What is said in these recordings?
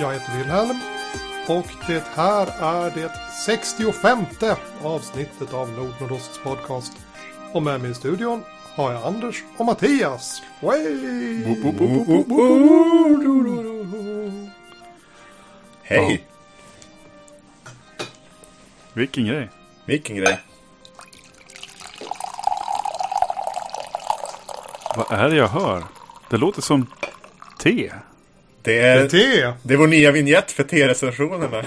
Jag heter Wilhelm och det här är det 65 avsnittet av Nordnordosts podcast. Och med mig i studion har jag Anders och Mattias. Way! Hej! Vilken grej. Vilken grej. Vad är det jag hör? Det låter som te. Det Det är, te. det är vår nya vignett för T-recensionerna.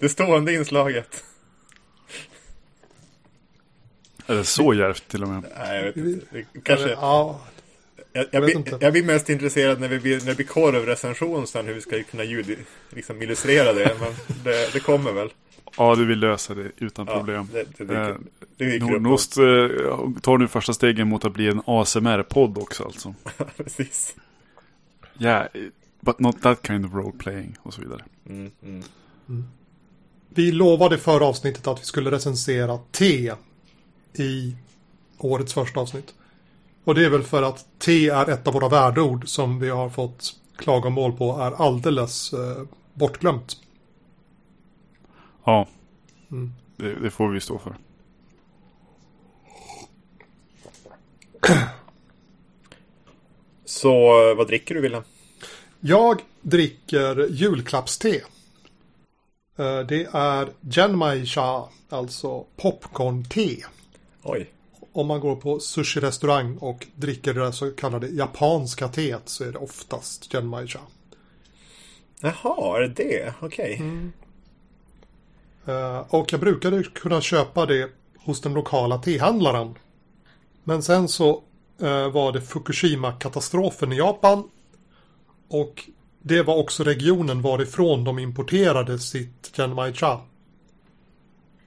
Det stående inslaget. Är det så djärvt till och med? Nej, jag vet inte. Det Kanske, Ja, jag, jag blir, inte. jag blir mest intresserad när, vi blir, när det blir korvrecension sen hur vi ska kunna ljud, liksom illustrera det. Men det, det kommer väl. Ja, du vill lösa det utan Ja, problem. det, det, dyker, Eh, det. Nordnost eh, tar nu första stegen mot att bli en ASMR-podd också alltså. Precis. Yeah, but not that kind of role playing och så vidare. Mm, mm. vi lovade förra avsnittet att vi skulle recensera te i årets första avsnitt. Och det är väl för att te är ett av våra värdeord som vi har fått klagomål på är alldeles eh, bortglömt. Ja, Mm. det, det får vi stå för. Så eh, vad dricker du Wilhelm? Jag dricker julklappste. Eh, Det är Genmai Cha, alltså popcorn-te. Oj. Om man går på sushi-restaurang och dricker det så kallade japanska teet så är det oftast Genmai Cha. Jaha, är det det? Okej. Eh, Och jag brukade kunna köpa det hos den lokala tehandlaren. Men sen så eh, var det Fukushima-katastrofen i Japan. Och det var också regionen varifrån de importerade sitt Genmai Cha.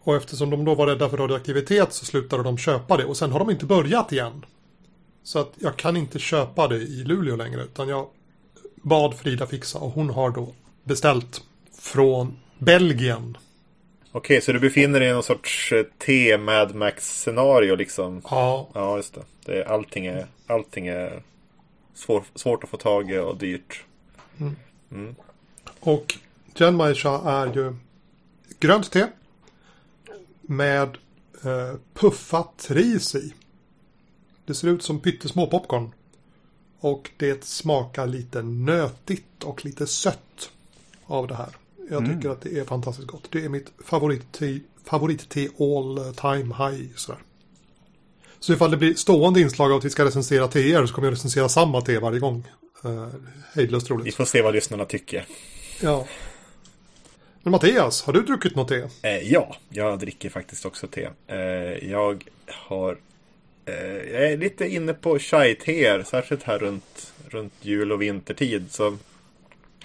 Och eftersom de då var rädda för radioaktivitet så slutade de köpa det. Och sen har de inte börjat igen. Så att jag kan inte köpa det i Luleå längre. Utan jag bad Frida fixa och hon har då beställt från Belgien. Okej, så du befinner dig i någon sorts eh, T-Mad Max-scenario liksom? Ja, Ja, just det. det är, allting är, allting är svår, svårt att få tag i och dyrt. och Genmai Cha är ju grönt te med eh, puffat ris i. Det ser ut som pyttesmå popcorn. Och det smakar lite nötigt och lite sött av det här. Jag tycker att det är fantastiskt gott. Det är mitt favoritte, favoritte all time high. Sådär. Så ifall det blir stående inslag av att vi ska recensera teer så kommer jag recensera samma te varje gång. Eh, hejdlöst Vi roligt. får se vad lyssnarna tycker. Ja. Men Mattias, har du druckit något te? Eh, ja, jag dricker faktiskt också te. Eh, jag har... Eh, jag är lite inne på chai-teer, särskilt här runt, runt jul och vintertid. Så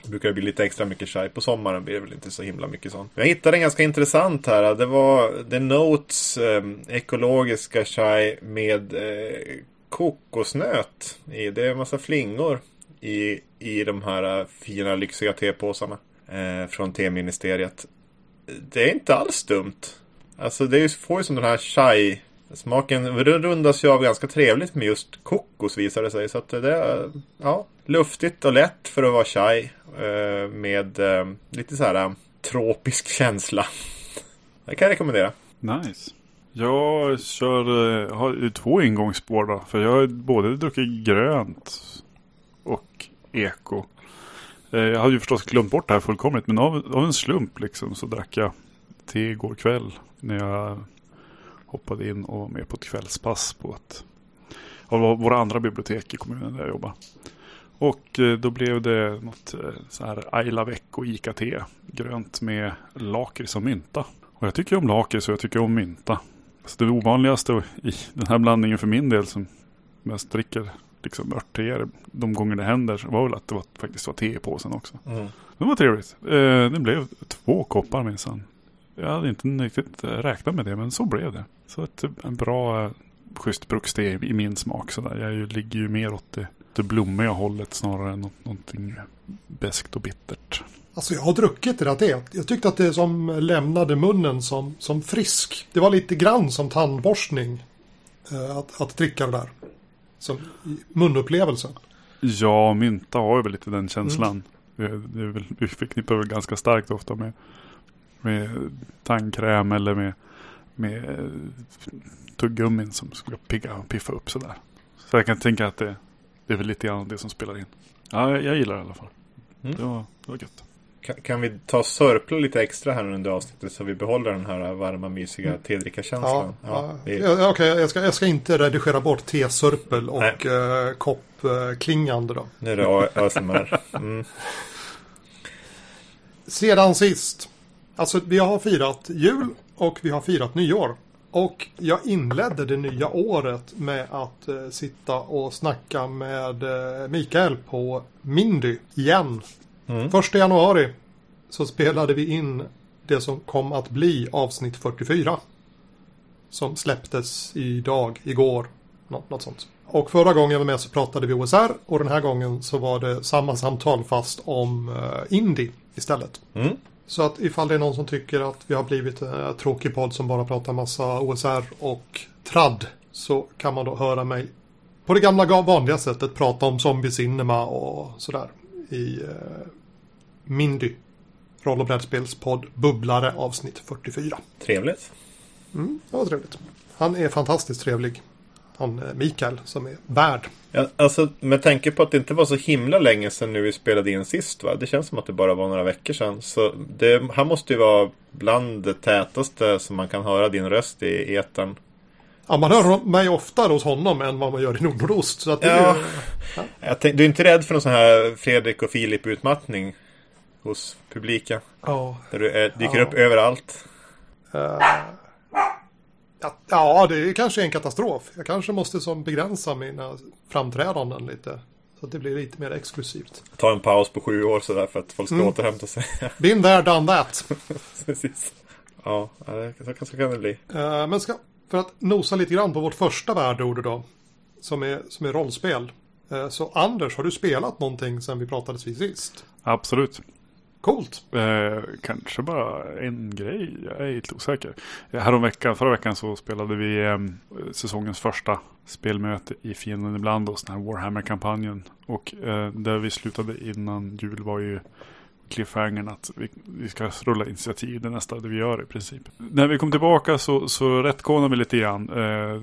det brukar bli lite extra mycket chai. På sommaren blir det väl inte så himla mycket sånt. Jag hittade en ganska intressant här. Det var The Notes eh, ekologiska chai med eh, kokosnöt. I. Det är en massa flingor i, i de här eh, fina lyxiga tepåsarna. Eh, från teministeriet. Det är inte alls dumt. Alltså det är ju- får ju som den här chai Smaken rundas ju av ganska trevligt med just kokos visar det sig. Så att det är ja, luftigt och lätt för att vara chai. Eh, med eh, lite så här eh, tropisk känsla. Det kan jag rekommendera. Nice. Jag kör, har två ingångsspår då. För jag har både druckit grönt och eko. Jag hade ju förstås glömt bort det här fullkomligt. Men av, av en slump liksom så drack jag te igår kväll. När jag hoppade in och var med på ett kvällspass på ett av våra andra bibliotek i kommunen där jag jobbar. Och eh, då blev det något eh, så här Ayla Vecko Ica-te. Grönt med lakrits och mynta. Och jag tycker om lakrits och jag tycker om mynta. Så det ovanligaste i den här blandningen för min del som mest dricker liksom örtteer de gånger det händer var väl att det var, faktiskt var te i påsen också. Det var trevligt. Eh, det blev två koppar minsann. Jag hade inte riktigt räknat med det men så blev det. Så ett, en bra schysst brukste i min smak. Så där. Jag ju, ligger ju mer åt det, det blommiga hållet snarare än något, någonting beskt och bittert. Alltså jag har druckit det där. Jag tyckte att det som lämnade munnen som, som frisk. Det var lite grann som tandborstning. Eh, att, att dricka det där. Som munupplevelsen. Ja, mynta har ju väl lite den känslan. Eh, Det väl, vi förknippar väl ganska starkt ofta med, med tandkräm eller med, med eh, tuggummin som ska pigga och piffa upp sådär. Så jag kan tänka att det, det är väl lite grann det som spelar in. Ja, jag, jag gillar det i alla fall. Mm. Det, var, det var gött. Kan, kan vi ta sörpla lite extra här under avsnittet så vi behåller den här varma mysiga Mm. Ja, tedrickarkänslan? ja, det- ja, okej, jag, ska, jag ska inte redigera bort T-sörpel och eh, koppklingande då. Nu är det ASMR. Mm. Sedan sist. Alltså vi har firat jul och vi har firat nyår. Och jag inledde det nya året med att eh, sitta och snacka med eh, Mikael på Mindy igen. Mm. Första januari så spelade vi in det som kom att bli avsnitt 44. Som släpptes idag, igår, något, något sånt. Och förra gången jag var med så pratade vi OSR och den här gången så var det samma samtal fast om uh, indie istället. Mm. Så att ifall det är någon som tycker att vi har blivit en tråkig podd som bara pratar massa OSR och tradd så kan man då höra mig på det gamla ga- vanliga sättet prata om zombie cinema och sådär i uh, Mindy roll och brädspelspodd Bubblare avsnitt 44. Trevligt. Mm, det var trevligt. Han är fantastiskt trevlig. Han eh, Mikael som är värd. Ja, alltså med tanke på att det inte var så himla länge sedan nu vi spelade in sist va? Det känns som att det bara var några veckor sedan. Så det, han måste ju vara bland det tätaste som man kan höra din röst i etern. Ja, man hör mig oftare hos honom än vad man gör i Nordost. Så att det Ja. är, Jag tänk, du är inte rädd för någon sån här Fredrik och Filip utmattning hos publiken? ja, Där du är, dyker Ja. upp överallt? Ja, ja, det är kanske en katastrof. Jag kanske måste som begränsa mina framträdanden lite. Så att det blir lite mer exklusivt. Ta en paus på sju år sådär för att folk ska Mm. återhämta sig. Been there, done that. Precis. Ja, så kan, så kan det bli. Eh, men ska, för att nosa lite grann på vårt första värdeord då. Som är, som är rollspel. Eh, så Anders, har du spelat någonting sen vi pratades vid sist? Absolut. Coolt. Eh, kanske bara en grej. Jag är lite osäker. Eh, häromveckan, förra veckan så spelade vi eh, säsongens första spelmöte i Fienden ibland oss, den här Warhammer-kampanjen. Och eh, där vi slutade innan jul var ju cliffhangern att vi, vi ska rulla initiativ det nästa det vi gör i princip. När vi kom tillbaka så, så rättkonade vi lite grann. Eh,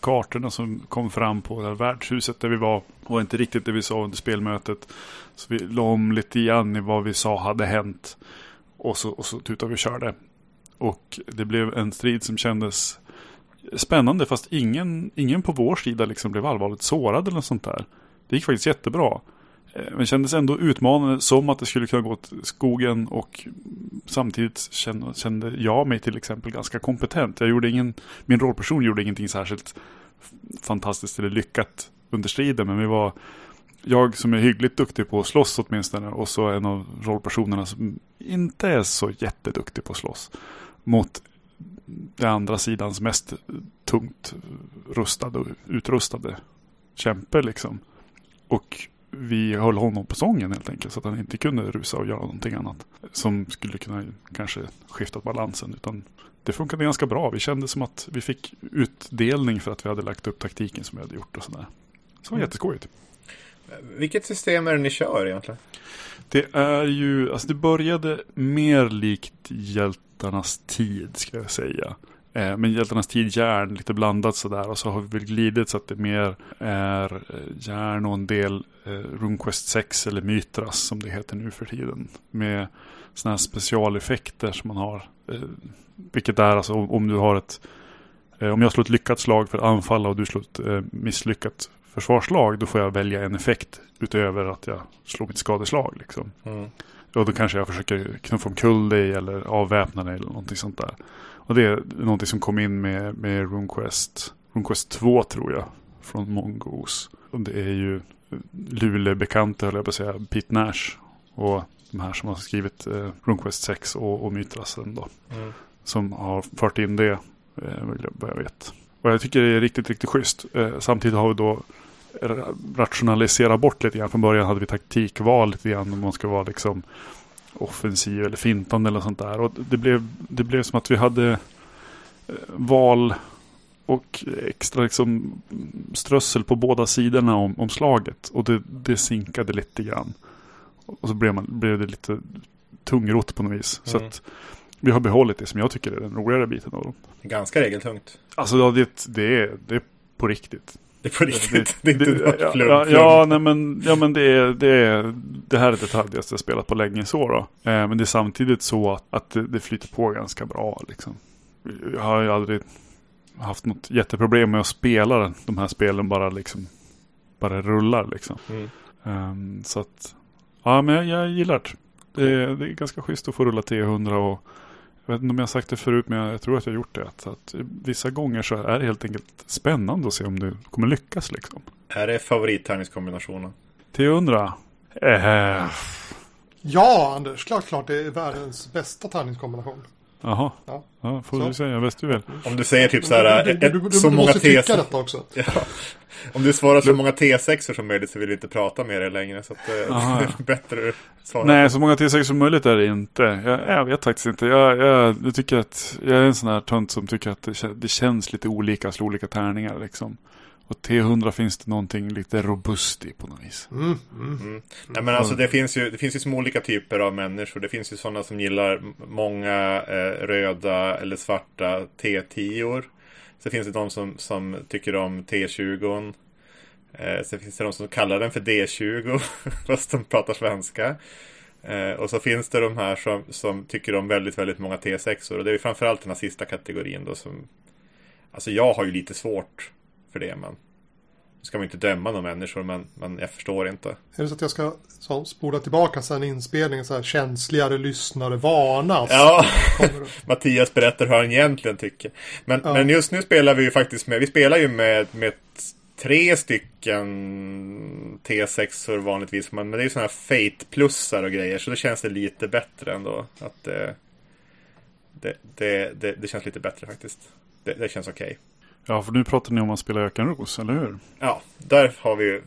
kartorna som kom fram på det här värdshuset där vi var var inte riktigt det vi sa under spelmötet. Så vi la om lite grann i vad vi sa hade hänt. Och så, och så tutade vi och körde. Och det blev en strid som kändes spännande fast ingen, ingen på vår sida liksom blev allvarligt sårad eller något sånt där. Det gick faktiskt jättebra. Eh, men kändes ändå utmanande som att det skulle kunna gå åt skogen och samtidigt kände, kände jag mig till exempel ganska kompetent. Jag gjorde ingen, min rollperson gjorde ingenting särskilt fantastiskt eller lyckat under striden men vi var jag som är hyggligt duktig på att slåss åtminstone och så en av rollpersonerna som inte är så jätteduktig på att slåss mot den andra sidans mest tungt rustade och utrustade kämpe liksom. Och vi höll honom på sången helt enkelt så att han inte kunde rusa och göra någonting annat som skulle kunna kanske skifta balansen utan det funkade ganska bra. Vi kände som att vi fick utdelning för att vi hade lagt upp taktiken som vi hade gjort och sådär. Så det var Mm. jätteskojigt. Vilket system är det ni kör egentligen? Det är ju, alltså det började mer likt Hjältarnas tid ska jag säga. Eh, men Hjältarnas tid järn lite blandat sådär och så har vi väl glidit så att det mer är eh, järn och en del eh, RuneQuest 6 eller Mytras som det heter nu för tiden. Med sådana här specialeffekter som man har. Eh, vilket är alltså om, om du har ett eh, om jag slår ett lyckat slag för att anfalla och du slår ett eh, misslyckat försvarslag då får jag välja en effekt utöver att jag slår mitt skadeslag. Liksom. Mm. Och då kanske jag försöker knuffa omkull dig eller avväpna dig eller någonting sånt där. Och det är någonting som kom in med, med RuneQuest. RuneQuest 2 tror jag. Från Mongoose. Och det är ju Luleå-bekanta höll jag på att säga. Pete Nash. Och de här som har skrivit eh, RuneQuest 6 och, och Mytrasen då. Mm. Som har fört in det. Eh, vad jag vet. Och jag tycker det är riktigt, riktigt schysst. Eh, samtidigt har vi då ra- rationalisera bort lite grann. Från början hade vi taktikval lite grann om man ska vara liksom offensiv eller fintande eller sånt där. Och det blev, det blev som att vi hade eh, val och extra liksom strössel på båda sidorna om, om slaget. Och det, det sinkade lite grann. Och så blev, man, blev det lite tungrot på något vis. Så Mm. att vi har behållit det som jag tycker är den roligare biten av dem. Ganska regeltungt. Alltså ja, det, det, är, det är på riktigt. Det är på riktigt. Det, är inte ja, flum, ja, flum. ja, nej, men, ja, men det, är, det, är, det här är det detaljigaste jag spelat på länge så då. Eh, men det är samtidigt så att, att det, det flyter på ganska bra liksom. Jag har ju aldrig haft något jätteproblem med att spela den, de här spelen bara liksom bara rullar liksom. Mm. Ehm, så att, ja men jag, jag gillar det. Det är, det är ganska schysst att få rulla T100 och jag vet inte om jag har sagt det förut men jag, tror att jag har gjort det. Att, att vissa gånger så är det helt enkelt spännande att se om du kommer lyckas liksom. Är det favorittärningskombinationen? T100? Eh, Ja, Anders. Klart, klart. Det är världens bästa tärningskombination. Jaha, Ja. ja, får Så. du säga. Visst du väl. Om du säger typ så här, Du, du, du, ett, du, så du många måste tycka T6 detta också. Ja. Om du svarar så många T6 som möjligt så vill vi inte prata med dig längre. Så att, eh, Aha, det är bättre att svara. Nej, så många T6 som möjligt är det inte. Jag, jag vet faktiskt inte. Jag, jag, jag tycker att jag är en sån här tönt som tycker att det, det känns lite olika att slå olika tärningar liksom. Och T100 finns det någonting lite robust i på något vis. Mm, mm. Mm. Nej, men alltså, det, finns ju, det finns ju som olika typer av människor. Det finns ju sådana som gillar många eh, röda eller svarta T10. Så finns det de som, som tycker om T20. Eh, sen finns det de som kallar den för D20 fast de pratar svenska. Eh, och så finns det de här som, som tycker om väldigt, väldigt många T6. Och det är ju framförallt den här sista kategorin då som... Alltså jag har ju lite svårt för det men... Nu ska man inte döma några människor men, men jag förstår inte. Är det så att jag ska så, spola tillbaka sen inspelningen så här känsligare lyssnare varnas? Ja, Mattias berättar hur han egentligen tycker. Men, Ja. men just nu spelar vi ju faktiskt med, vi spelar ju med, med tre stycken T6 vanligtvis. Men, det är ju sådana här Fate-plussar och grejer. Så det känns det lite bättre ändå. Att det, det, det, det, det känns lite bättre faktiskt. Det, det känns okej. Ja, för nu pratar ni om att spela Ökenros, eller hur? Ja, där har vi ju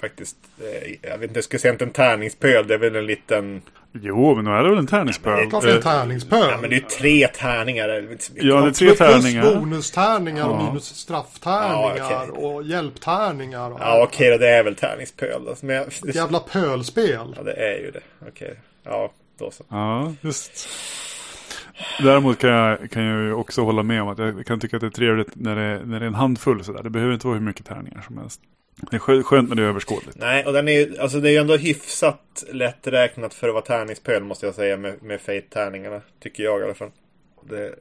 faktiskt, eh, jag vet inte, jag skulle säga inte en tärningspöl. Det är väl en liten, Jo, men nu är det väl en tärningspöl? Klart det är en Eh, tärningspöl. ja men det är ju tre tärningar. Det är. Ja, det är tre Plus tärningar. bonustärningar och Ja. minus strafftärningar Ja, okej. och hjälptärningar. Och Ja okej, då, det är väl tärningspöl. Alltså, men jag, det, Jävla pölspel. ja, det är ju det. Okej. Ja, då så. Ja, just. Däremot kan jag, kan jag ju också hålla med om att jag kan tycka att det är trevligt när det, när det är en handfull sådär. Det behöver inte vara hur mycket tärningar som helst. Det är skö- skönt när det är överskådligt. Nej, och den är ju, alltså det är ju ändå hyfsat lätträknat för att vara tärningspöl måste jag säga med, med Fate-tärningarna. Tycker jag i alla fall. Det, eh,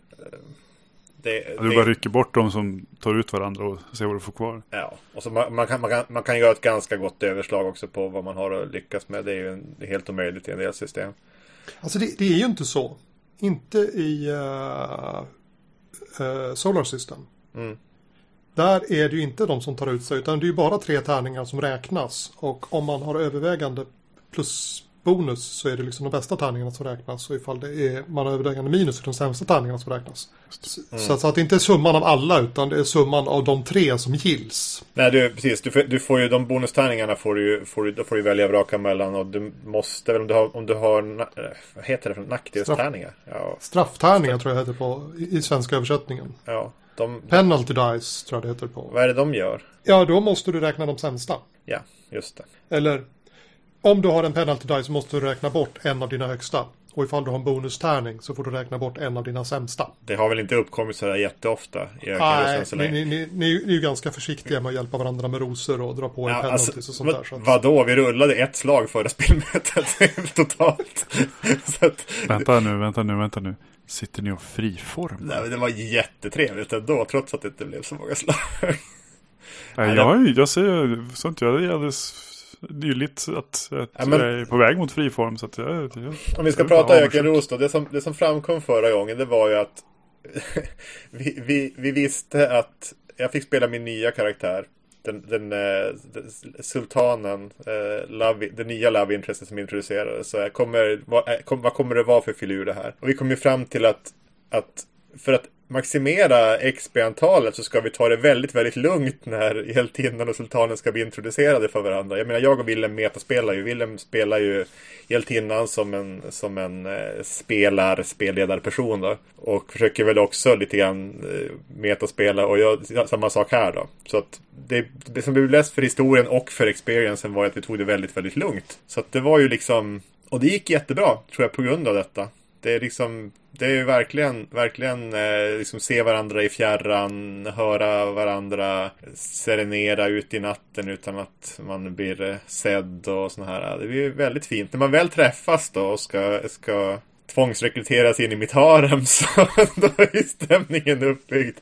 det, Du det- bara rycker bort de som tar ut varandra och ser vad du får kvar. Ja, och så man, man, kan, man, kan, man kan göra ett ganska gott överslag också på vad man har att lyckas med. Det är ju en, helt omöjligt i en del system. Alltså det, det är ju inte så. Inte i uh, uh, Solar System. Mm. Där är det ju inte de som tar ut sig utan det är ju bara tre tärningar som räknas. Och om man har övervägande plusbonus så är det liksom de bästa tärningarna som räknas. Och ifall det är, man har övervägande minus så är det de sämsta tärningarna som räknas. Så, så, att, så att det inte är summan av alla utan det är summan av de tre som gills. Nej, du, precis. Du får, du får ju de bonustärningarna får du, ju- får du, får du välja vraka mellan och du måste väl om du har, om du har eh, vad heter det för nackdelstärningar? Ja, Strafftärningar tror jag heter på i, i svenska översättningen. ja. De, Penalty dice tror jag det heter på. vad är det de gör? Ja, då måste du räkna de sämsta. Ja, just det. Eller om du har en penalty die så måste du räkna bort en av dina högsta. Och ifall du har en bonustärning så får du räkna bort en av dina sämsta. Det har väl inte uppkommit sådär jätteofta i Nej, ni, ni, ni, ni är ju ganska försiktiga med att hjälpa varandra med rosor och dra på en Ja, penalty alltså, och sånt där. vad, Så att, vadå? Vi rullade ett slag förra spelmötet totalt. att, Vänta nu, vänta nu, vänta nu. Sitter ni och friformar? nej, men det var jättetrevligt ändå, trots att det inte blev så många slag. Nej, jag, jag säger sånt. Jag är alldeles dyligt att, att Ja, men- jag är på väg mot friform. Så att jag, jag, Om vi ska prata ökenros då. Det som, det som framkom förra gången det var ju att vi, vi, vi visste att jag fick spela min nya karaktär. Den, den, eh, den sultanen, eh, love, det nya love interestet som introducerades. Så jag kommer, vad, eh, vad kommer det vara för filur det här? Och vi kom ju fram till att, att för att maximera XP-antalet så ska vi ta det väldigt, väldigt lugnt när hjältinnan och sultanen ska bli introducerade för varandra. Jag menar, jag och Willem metaspelar ju. Willem spelar ju hjältinnan som en, som en eh, spelar, spelledarperson då. Och försöker väl också lite grann eh, metaspela och jag, samma sak här då. Så att det, det som blev läst för historien och för experiencen var att vi tog det väldigt, väldigt lugnt. Så att det var ju liksom, och det gick jättebra tror jag på grund av detta. Det är liksom det är verkligen, verkligen eh, liksom se varandra i fjärran, höra varandra serenera ut i natten utan att man blir eh, sedd och sådana här. Det blir väldigt fint. När man väl träffas då och ska, ska tvångsrekryteras in i mitt harem så då är stämningen uppbyggd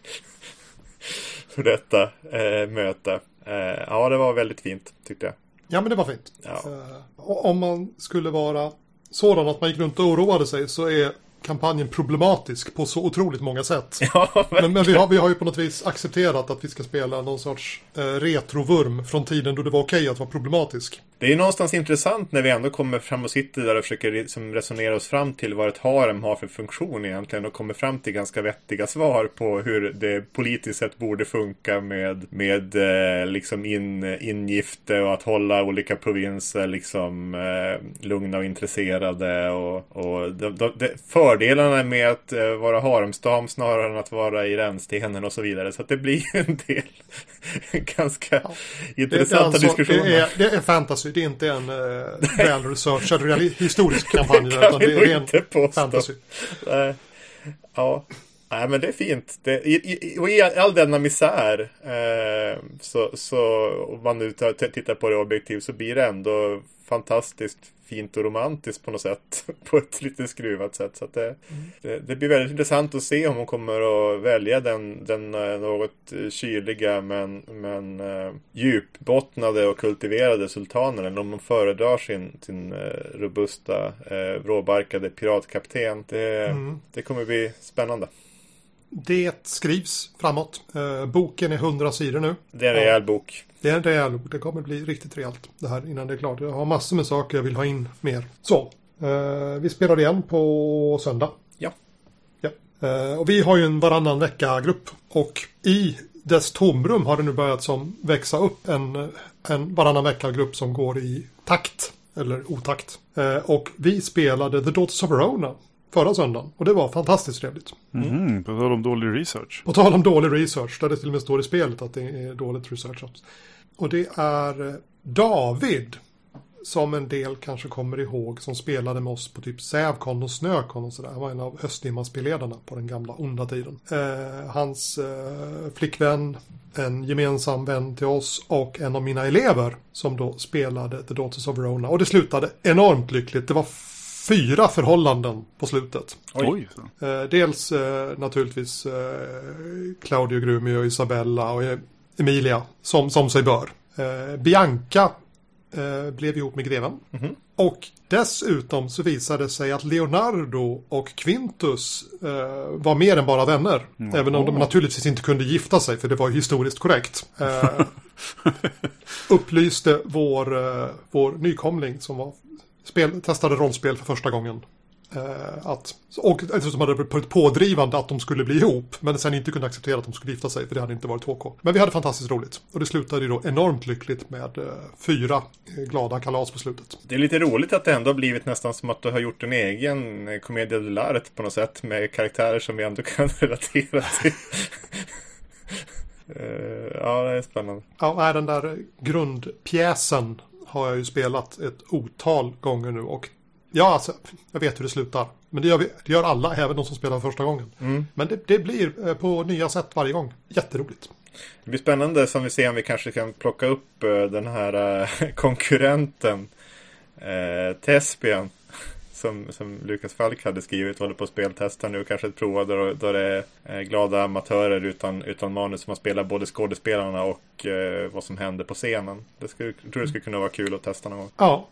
för detta eh, möte. Eh, ja, det var väldigt fint tyckte jag. Ja, men det var fint. Ja. Eh, om man skulle vara sådan att man gick runt och oroade sig så är kampanjen problematisk på så otroligt många sätt. Ja, Men, men vi, har, vi har ju på något vis accepterat att vi ska spela någon sorts eh, retrovurm från tiden då det var okej att vara problematisk. Det är någonstans intressant när vi ändå kommer fram och sitter där och försöker liksom resonera oss fram till vad ett harem har för funktion egentligen och kommer fram till ganska vettiga svar på hur det politiskt sett borde funka med, med eh, liksom in, ingifte och att hålla olika provinser liksom eh, lugna och intresserade och, och de, de, de, fördelarna med att eh, vara haremsdam snarare än att vara i rännstenen och så vidare. Så att det blir en del ganska Det, intressanta det, är alltså, diskussioner. det, är, det är fantasy, det är inte en eh, välresearchad historisk kampanj. kan utan vi det nog är inte en påstå. fantasy. Nej. Ja. Nej men det är fint. Det, i, i, och i all denna misär eh, så, så om man nu tar, tittar på det objektivt så blir det ändå fantastiskt fint och romantiskt på något sätt. På ett lite skruvat sätt. Så det, det, det blir väldigt intressant att se om hon kommer att välja den, den eh, något kyliga men, men eh, djupbottnade och kultiverade sultanen. Eller om hon föredrar sin, sin eh, robusta eh, råbarkade piratkapten. Det, Mm. det kommer bli spännande. Det skrivs framåt. Eh, boken är 100 sidor nu. Det är en rejäl bok. Det är en rejäl bok. Det kommer bli riktigt rejält det här innan det är klart. Jag har massor med saker jag vill ha in mer. Så, eh, vi spelar igen på söndag. Ja. Ja. Eh, och vi har ju en varannan vecka-grupp. Och i dess tomrum har det nu börjat som växa upp en, en varannan vecka-grupp som går i takt. Eller otakt. Eh, och vi spelade The Daughters of Verona förra söndagen. Och det var fantastiskt trevligt. Mhm, på tal om dålig research. På tal om dålig research, där det till och med står i spelet att det är dåligt researchat. Och det är eh, David, som en del kanske kommer ihåg, som spelade med oss på typ Sävkon och Snökon och sådär. Han var en av Östtimma-spelledarna på den gamla onda tiden. Eh, hans eh, flickvän, en gemensam vän till oss och en av mina elever som då spelade The Daughters of Verona. Och det slutade enormt lyckligt. Det var fyra förhållanden på slutet. Oj. Eh, dels eh, naturligtvis eh, Claudio Grumi och Isabella och eh, Emilia som, som sig bör. Bianca blev ihop med greven. Och dessutom så visade det sig att Leonardo och Quintus eh, var mer än bara vänner. Även om de naturligtvis inte kunde gifta sig för det var ju historiskt korrekt. Eh, upplyste vår, eh, vår nykomling som var spel, testade rollspel för första gången. Eh, att, och dessutom hade varit pådrivande att de skulle bli ihop. Men sen inte kunde acceptera att de skulle gifta sig för det hade inte varit HK. Men vi hade fantastiskt roligt. Och det slutade ju då enormt lyckligt med eh, fyra eh, glada kalas på slutet. Det är lite roligt att det ändå har blivit nästan som att du har gjort en egen eh, Commedia dell'arte på något sätt med karaktärer som vi ändå kan relatera till. Eh, ja, det är spännande. Ja, den där grundpjäsen har jag ju spelat ett otal gånger nu. Och ja, alltså, jag vet hur det slutar. Men det gör, vi, det gör alla, även de som spelar första gången. Men det, det blir eh, på nya sätt varje gång. Jätteroligt. Det blir spännande som vi ser om vi kanske kan plocka upp eh, den här eh, konkurrenten eh, Tespian som, som Lukas Falk hade skrivit håller på att speltesta nu och kanske prova då, då det är eh, glada amatörer utan, utan manus som spelar både skådespelarna och eh, vad som händer på scenen. Det skulle, jag tror det skulle kunna vara kul att testa någon gång. Ja,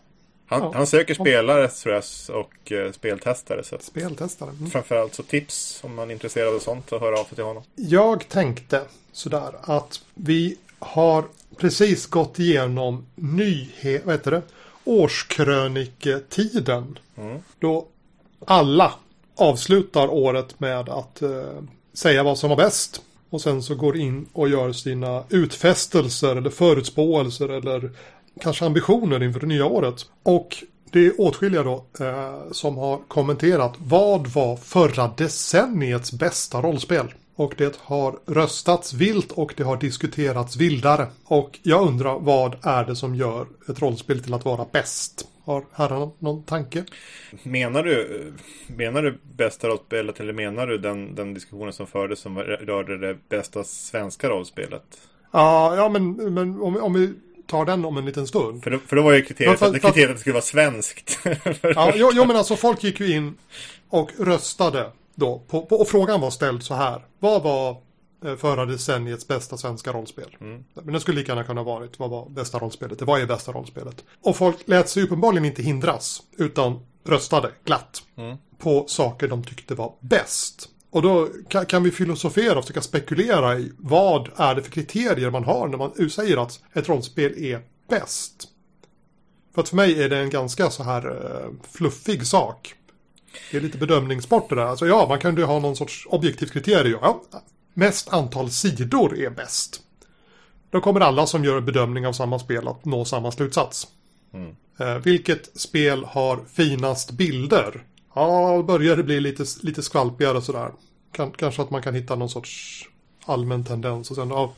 Han, Ja. han söker spelare tror jag och eh, speltestare så speltestare. Mm. framförallt så tips om man är intresserad av sånt och höra av sig till honom. Jag tänkte sådär att vi har precis gått igenom nyhet, vad heter det? Årskröniketiden. Mm. Då alla avslutar året med att eh, säga vad som var bäst. Och sen så går in och gör sina utfästelser eller förutspåelser eller kanske ambitioner inför det nya året. Och det är åtskilliga då eh, som har kommenterat vad var förra decenniets bästa rollspel? Och det har röstats vilt och det har diskuterats vildare. Och jag undrar vad är det som gör ett rollspel till att vara bäst? Har herrarna någon tanke? Menar du, menar du bästa rollspelet eller menar du den, den diskussionen som fördes som rörde det bästa svenska rollspelet? Ja, ja men, men om, om vi tar den om en liten stund. För då, för då var ju kriteriet, för, för, kriteriet att det skulle vara svenskt. ja, jo, jo, men alltså folk gick ju in och röstade då. På, på, och frågan var ställd så här. Vad var eh, förra decenniets bästa svenska rollspel? Mm. Men det skulle lika gärna kunna varit. Vad var bästa rollspelet? Det var ju bästa rollspelet. Och folk lät sig uppenbarligen inte hindras. Utan röstade glatt. Mm. På saker de tyckte var bäst. Och då kan, kan, vi filosofera och försöka spekulera i vad är det för kriterier man har när man säger att ett rollspel är bäst. För att för mig är det en ganska så här uh, fluffig sak. Det är lite bedömningssport det där. Alltså ja, man kan ju ha någon sorts objektivt kriterium. Ja, mest antal sidor är bäst. Då kommer alla som gör bedömning av samma spel att nå samma slutsats. Mm. Eh, vilket spel har finast bilder? Ja, börjar det bli lite, lite skvalpigare sådär. Kan, kanske att man kan hitta någon sorts allmän tendens. Och sen ja,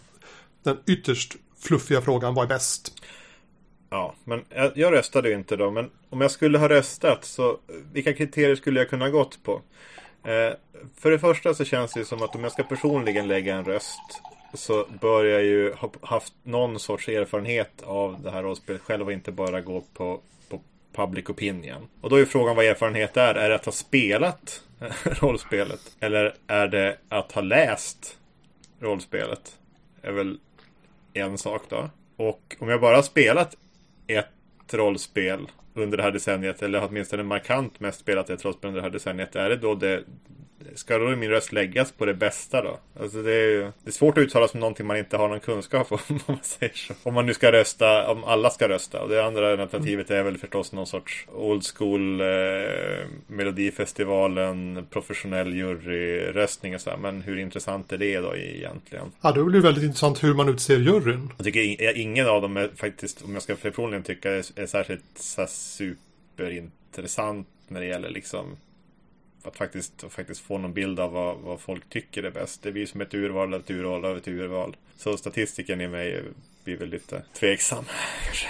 den ytterst fluffiga frågan, vad är bäst? Ja, men jag, jag röstade ju inte då. Men om jag skulle ha röstat så vilka kriterier skulle jag kunna gått på? Eh, för det första så känns det som att om jag ska personligen lägga en röst så bör jag ju ha haft någon sorts erfarenhet av det här rollspelet själv och inte bara gå på, på public opinion. Och då är frågan vad erfarenhet är. Är det att ha spelat eh, rollspelet? Eller är det att ha läst rollspelet? är väl en sak då. Och om jag bara har spelat ett rollspel under det här decenniet, eller åtminstone markant mest spelat ett rollspel under det här decenniet, är det då det Ska då min röst läggas på det bästa då? Alltså det är ju det är svårt att uttala sig om någonting man inte har någon kunskap om, om man säger så. Om man nu ska rösta, om alla ska rösta. Och det andra alternativet är väl förstås någon sorts old school eh, Melodifestivalen, professionell juryröstning och så här. Men hur intressant är det då egentligen? Ja, det blir väldigt intressant hur man utser juryn. Jag tycker ingen av dem är faktiskt, om jag ska personligen tycka, är, är särskilt så superintressant när det gäller liksom att faktiskt, att faktiskt få någon bild av vad, vad folk tycker är bäst. Det blir som ett urval av ett urval av ett urval. Så statistiken i mig blir väl lite tveksam kanske.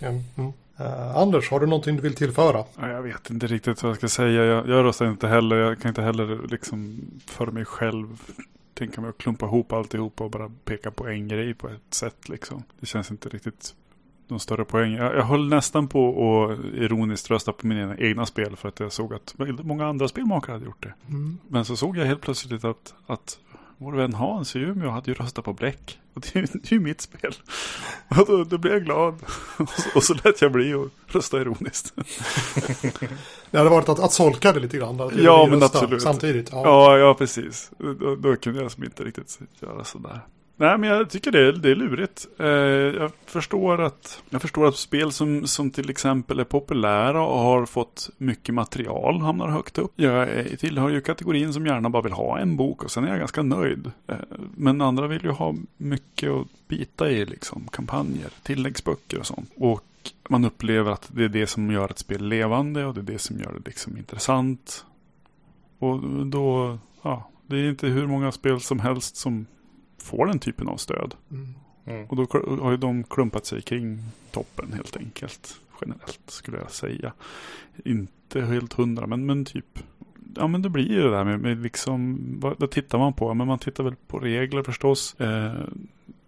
Mm. Uh, Anders, har du någonting du vill tillföra? Jag vet inte riktigt vad jag ska säga. Jag, jag röstar inte heller. Jag kan inte heller liksom för mig själv tänka mig att klumpa ihop alltihopa och bara peka på en grej på ett sätt. Liksom. Det känns inte riktigt någon större poäng. Jag, jag höll nästan på att ironiskt rösta på mina egna spel för att jag såg att många andra spelmakare hade gjort det. Mm. Men så såg jag helt plötsligt att, att vår vän Hans i Umeå hade ju röstat på Bläck. Och det är ju mitt spel. Och då, då blev jag glad. Och så, och så lät jag bli att rösta ironiskt. det hade varit att, att solka det lite grann. ja, men absolut. Samtidigt. Ja, ja, ja precis. Då, då kunde jag som inte riktigt göra sådär. Nej, men jag tycker det är, det är lurigt. Eh, jag, förstår att, jag förstår att spel som, som till exempel är populära och har fått mycket material hamnar högt upp. Jag tillhör ju kategorin som gärna bara vill ha en bok och sen är jag ganska nöjd. Eh, men andra vill ju ha mycket att bita i, liksom kampanjer, tilläggsböcker och sånt. Och man upplever att det är det som gör ett spel levande och det är det som gör det liksom intressant. Och då, ja, det är inte hur många spel som helst som får den typen av stöd. Mm. Mm. Och då har ju de klumpat sig kring toppen helt enkelt. Generellt skulle jag säga. Inte helt hundra men, men typ. Ja men det blir ju det där med, med liksom. Vad, vad tittar man på? Men man tittar väl på regler förstås. Eh,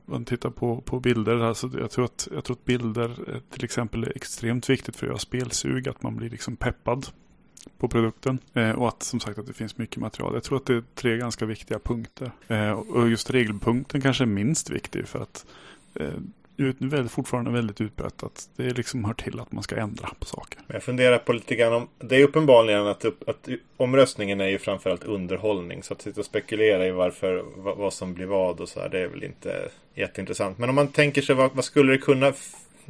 man tittar på, på bilder. Alltså jag, tror att, jag tror att bilder till exempel är extremt viktigt för att göra spelsug. Att man blir liksom peppad på produkten. Eh, och att som sagt att det finns mycket material. Jag tror att det är tre ganska viktiga punkter. Eh, och just regelpunkten kanske är minst viktig för att eh, det är fortfarande väldigt utbrett att det liksom hör till att man ska ändra på saker. Jag funderar på lite grann om, det är uppenbarligen att, att omröstningen är ju framförallt underhållning. Så att sitta och spekulera i varför, vad, vad som blir vad och så här, det är väl inte jätteintressant. Men om man tänker sig vad, vad skulle det kunna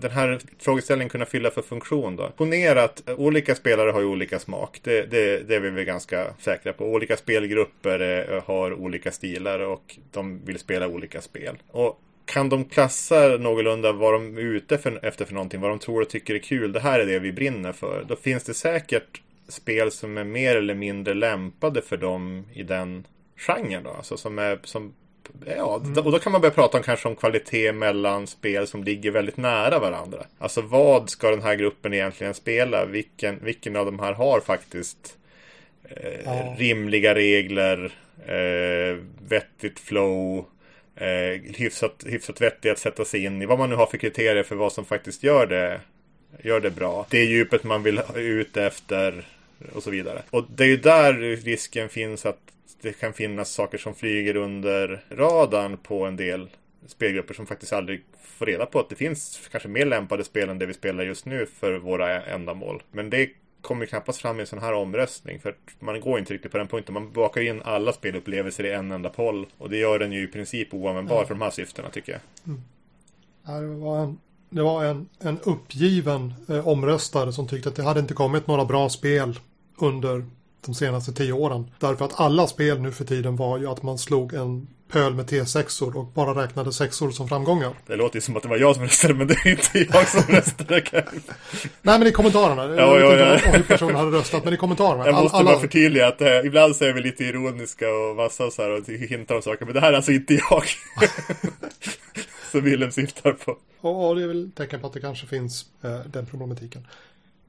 den här frågeställningen kunna fylla för funktion då? Ponera att eh, olika spelare har ju olika smak. Det, det, det är vi väl ganska säkra på. Olika spelgrupper eh, har olika stilar och de vill spela olika spel. Och kan de klassa någorlunda vad de är ute för, efter för någonting, vad de tror och tycker är kul, det här är det vi brinner för. Då finns det säkert spel som är mer eller mindre lämpade för dem i den genren då. Alltså som är, som, ja, mm. och då kan man börja prata om kanske om kvalitet mellan spel som ligger väldigt nära varandra. Alltså vad ska den här gruppen egentligen spela? Vilken, vilken av de här har faktiskt eh, ja. rimliga regler, eh, vettigt flow, eh, hyfsat, hyfsat vettig att sätta sig in i. Vad man nu har för kriterier för vad som faktiskt gör det, gör det bra. Det djupet man vill ha ut efter och så vidare. Och det är ju där risken finns att det kan finnas saker som flyger under radarn på en del spelgrupper som faktiskt aldrig får reda på att det finns kanske mer lämpade spel än det vi spelar just nu för våra ändamål. Men det kommer knappast fram i en sån här omröstning. För man går inte riktigt på den punkten. Man bakar in alla spelupplevelser i en enda poll. Och det gör den ju i princip oanvändbar ja. för de här syftena tycker jag. Mm. Ja, det var en, det var en, en uppgiven eh, omröstare som tyckte att det hade inte kommit några bra spel under de senaste tio åren. Därför att alla spel nu för tiden var ju att man slog en pöl med T6or och bara räknade sexor som framgångar. Det låter ju som att det var jag som röstade men det är inte jag som röstade. Nej men i kommentarerna. Jag ja, vet ja, inte om hur personen hade röstat men i kommentarerna. Jag måste alla... bara förtydliga att eh, ibland så är vi lite ironiska och massa så här och hintar om saker men det här är alltså inte jag. som Willem syftar på. Ja det är väl tecken på att det kanske finns eh, den problematiken.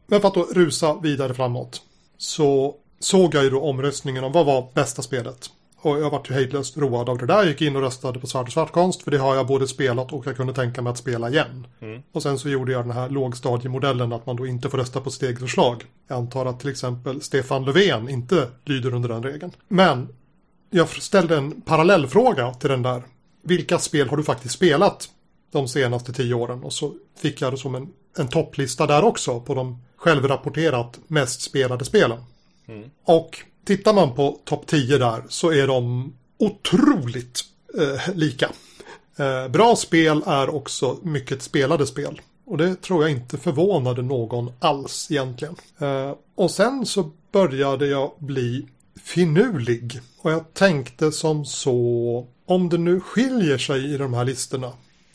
Men för att då rusa vidare framåt så såg jag ju då omröstningen om vad var bästa spelet. Och jag vart ju hejdlöst road av det där. Jag gick in och röstade på Svart och Svartkonst för det har jag både spelat och jag kunde tänka mig att spela igen. Mm. Och sen så gjorde jag den här lågstadiemodellen att man då inte får rösta på sitt eget förslag. Jag antar att till exempel Stefan Löfven inte lyder under den regeln. Men jag ställde en parallellfråga till den där. Vilka spel har du faktiskt spelat de senaste tio åren? Och så fick jag det som en, en topplista där också på de självrapporterat mest spelade spelen. Mm. Och tittar man på topp 10 där så är de otroligt eh, lika. Eh, bra spel är också mycket spelade spel. Och det tror jag inte förvånade någon alls egentligen. Eh, och sen så började jag bli finurlig. Och jag tänkte som så, om det nu skiljer sig i de här listorna,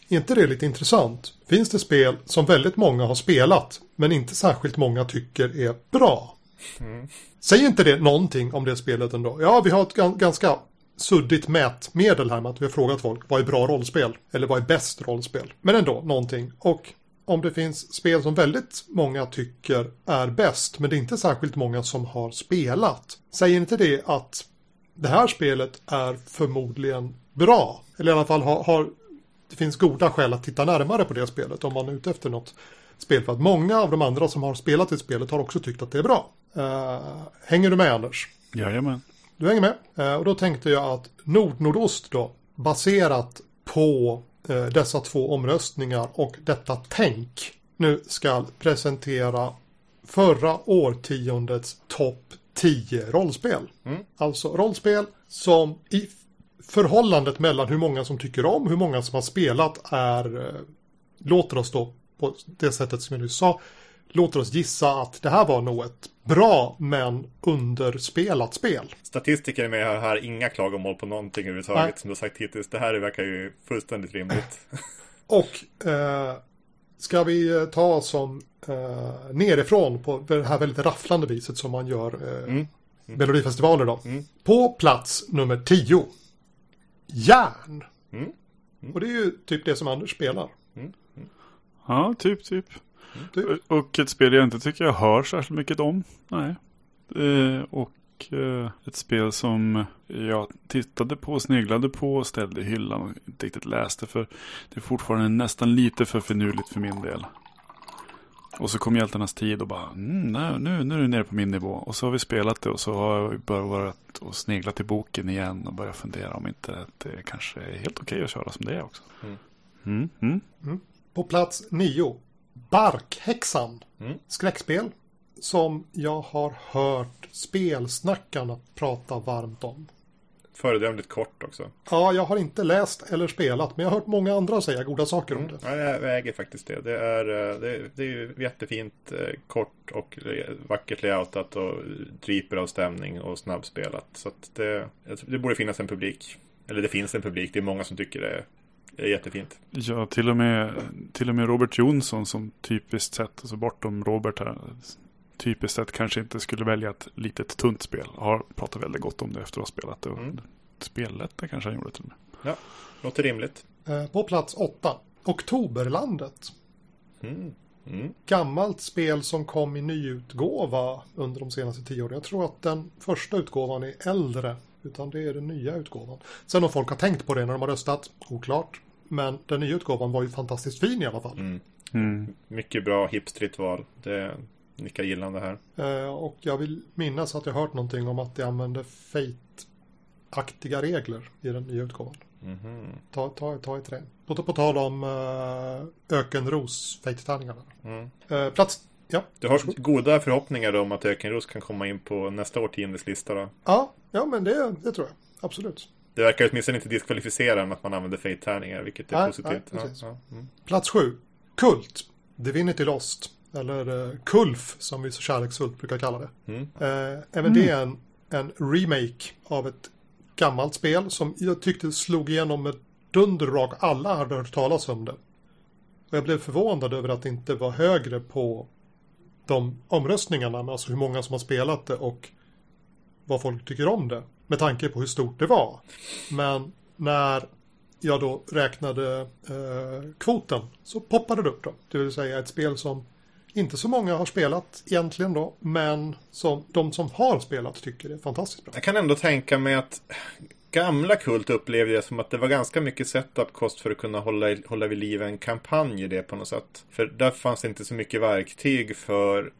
är inte det lite intressant? Finns det spel som väldigt många har spelat, men inte särskilt många tycker är bra? Mm. Säger inte det någonting om det spelet ändå? Ja, vi har ett ganska suddigt mätmedel här med att vi har frågat folk vad är bra rollspel? Eller vad är bäst rollspel? Men ändå någonting. Och om det finns spel som väldigt många tycker är bäst, men det är inte särskilt många som har spelat. Säger inte det att det här spelet är förmodligen bra? Eller i alla fall har, har det finns goda skäl att titta närmare på det spelet om man är ute efter något spel. För att många av de andra som har spelat i spelet har också tyckt att det är bra. Uh, hänger du med Anders? Jajamän. Du hänger med. Uh, och då tänkte jag att Nord-Nordost då, baserat på uh, dessa två omröstningar och detta tänk, nu ska presentera förra årtiondets topp 10 rollspel. Mm. Alltså rollspel som i förhållandet mellan hur många som tycker om, hur många som har spelat är, låter oss då på det sättet som jag nyss sa, låter oss gissa att det här var nog ett bra men underspelat spel. Statistiker är med här, här inga klagomål på någonting överhuvudtaget Nej. som du har sagt hittills. Det här verkar ju fullständigt rimligt. Och eh, ska vi eh, ta som eh, nerifrån på det här väldigt rafflande viset som man gör eh, mm. Mm. Melodifestivaler då. Mm. På plats nummer tio. Järn. Mm. Mm. Och det är ju typ det som Anders spelar. Mm. Ja, typ, typ. Mm. Och ett spel jag inte tycker jag hör särskilt mycket om. Nej. Eh, och eh, ett spel som jag tittade på, sneglade på och ställde i hyllan och inte riktigt läste för det är fortfarande nästan lite för finurligt för min del. Och så kom hjältarnas tid och bara, mm, nej, nu, nu är du nere på min nivå. Och så har vi spelat det och så har vi börjat och sneglat i boken igen och börjat fundera om inte det kanske är helt okej okay att köra som det är också. Mm. Mm, mm. mm. På plats nio. Barkhäxan. Mm. Skräckspel. Som jag har hört spelsnackarna prata varmt om. föredömligt kort också. Ja, jag har inte läst eller spelat, men jag har hört många andra säga goda saker om det. Ja, jag äger faktiskt det. Det är, eh, det, det är jättefint eh, kort och vackert layoutat och dryper av stämning och snabbspelat. Så det, det borde finnas en publik. Eller det finns en publik. Det är många som tycker det det är jättefint. Ja, till och med, till och med Robert Jonsson som typiskt sett, alltså bortom Robert här, typiskt sett kanske inte skulle välja ett litet tunt spel. Har pratat väldigt gott om det efter att ha spelat det. Mm. Spellätt kanske han gjorde till och med. Ja, låter rimligt. Eh, på plats åtta, Oktoberlandet. Mm. Mm. Gammalt spel som kom i nyutgåva under de senaste tio åren. Jag tror att den första utgåvan är äldre. Utan det är den nya utgåvan. Sen om folk har tänkt på det när de har röstat, oklart. Men den nya utgåvan var ju fantastiskt fin i alla fall. Mm. Mm. Mycket bra hipstrigt val. Det nickar gillande här. Eh, och jag vill minnas att jag hört någonting om att det använder Fate-aktiga regler i den nya utgåvan. Mm. Ta, ta, ta i trä. På, på tal om uh, Ökenros Fate-tärningarna. Mm. Uh, plats Ja. Du har goda förhoppningar om att Ökenros kan komma in på nästa årtiondes lista då? Ja, ja men det, det tror jag. Absolut. Det verkar åtminstone inte diskvalificera att man använder Fate-tärningar, vilket är nej, positivt. Nej, ja, ja. Mm. Plats sju. Kult. Divinity Lost. Eller uh, Kulf, som vi så kärleksfullt brukar kalla det. Mm. Uh, även mm. det är en, en remake av ett gammalt spel som jag tyckte slog igenom med dunderrak. Alla hade hört talas om det. Och jag blev förvånad över att det inte var högre på de omröstningarna, alltså hur många som har spelat det och vad folk tycker om det. Med tanke på hur stort det var. Men när jag då räknade eh, kvoten så poppade det upp då. Det vill säga ett spel som inte så många har spelat egentligen då, men som de som har spelat tycker är fantastiskt bra. Jag kan ändå tänka mig att gamla Kult upplevde jag som att det var ganska mycket setup-kost för att kunna hålla, hålla vid liv en kampanj i det på något sätt. För där fanns det inte så mycket verktyg för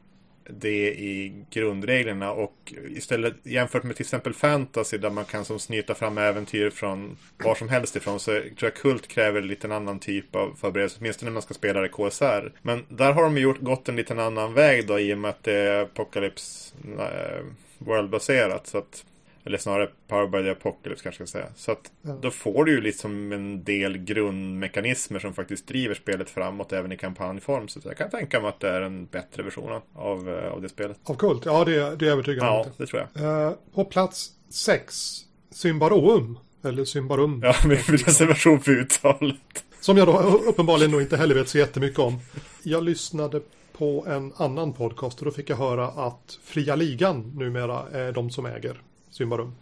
det i grundreglerna och istället jämfört med till exempel fantasy där man kan som snyta fram äventyr från var som helst ifrån så tror jag kult kräver lite liten annan typ av förberedelse, åtminstone när man ska spela det KSR. Men där har de gjort, gått en liten annan väg då i och med att det är Apocalypse eh, World-baserat. Så att eller snarare Power by the Apocalypse kanske jag ska säga. Så att ja. då får du ju liksom en del grundmekanismer som faktiskt driver spelet framåt även i kampanjform. Så jag kan tänka mig att det är en bättre version av, eh, av det spelet. Av Kult? Ja, det, det är övertygande Ja, det tror jag. Uh, på plats 6, Symbaroum. Eller Symbarum. Ja, med reservation för uttalet. Som jag då uppenbarligen nog inte heller vet så jättemycket om. Jag lyssnade på en annan podcast och då fick jag höra att Fria Ligan numera är de som äger Symbarum.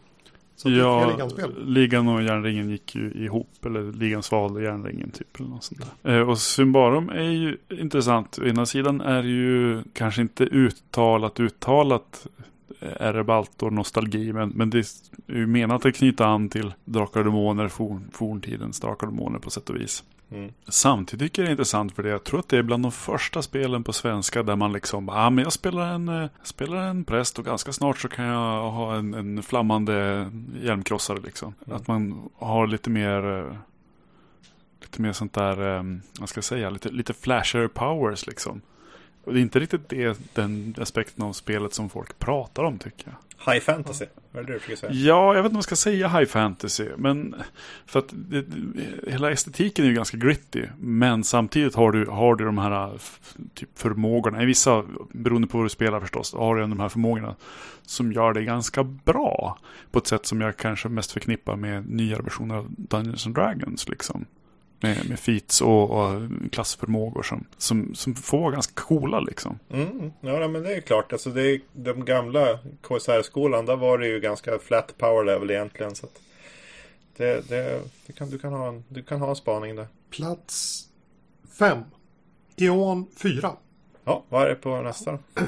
Så ja, ligan och järnringen gick ju ihop. Eller ligan svalde järnringen typ. Eller något sånt där. Eh, och Symbarum är ju intressant. Å ena sidan är det ju kanske inte uttalat uttalat eh, Erebaltor nostalgi. Men, men det är ju menat att knyta an till Drakar och Demoner, forn, forntidens Drakar och Demoner på sätt och vis. Mm. Samtidigt tycker jag det är intressant för det. Jag tror att det är bland de första spelen på svenska där man liksom, ja ah, men jag spelar en, jag eh, spelar en präst och ganska snart så kan jag ha en, en flammande hjälmkrossare liksom. Mm. Att man har lite mer eh, lite mer sånt där, eh, vad ska jag säga, lite, lite flasher powers liksom. Och det är inte riktigt det, den aspekten av spelet som folk pratar om tycker jag. High fantasy, vad är det du försöker säga? Ja, jag vet inte om man ska säga high fantasy. Men för att det, hela estetiken är ju ganska gritty. Men samtidigt har du, har du de här typ förmågorna. I vissa, beroende på hur du spelar förstås, har du de här förmågorna. Som gör det ganska bra. På ett sätt som jag kanske mest förknippar med nyare versioner av Dungeons and Dragons. Liksom med, med feats och, och klassförmågor som, som, som får vara ganska coola liksom. Mm, ja, men det är klart. Alltså det är, de gamla KSR-skolan, där var det ju ganska flat power level egentligen. Så det, det, det kan, du, kan ha en, du kan ha en spaning där. Plats fem. Eon 4. Ja, vad är det på nästa då?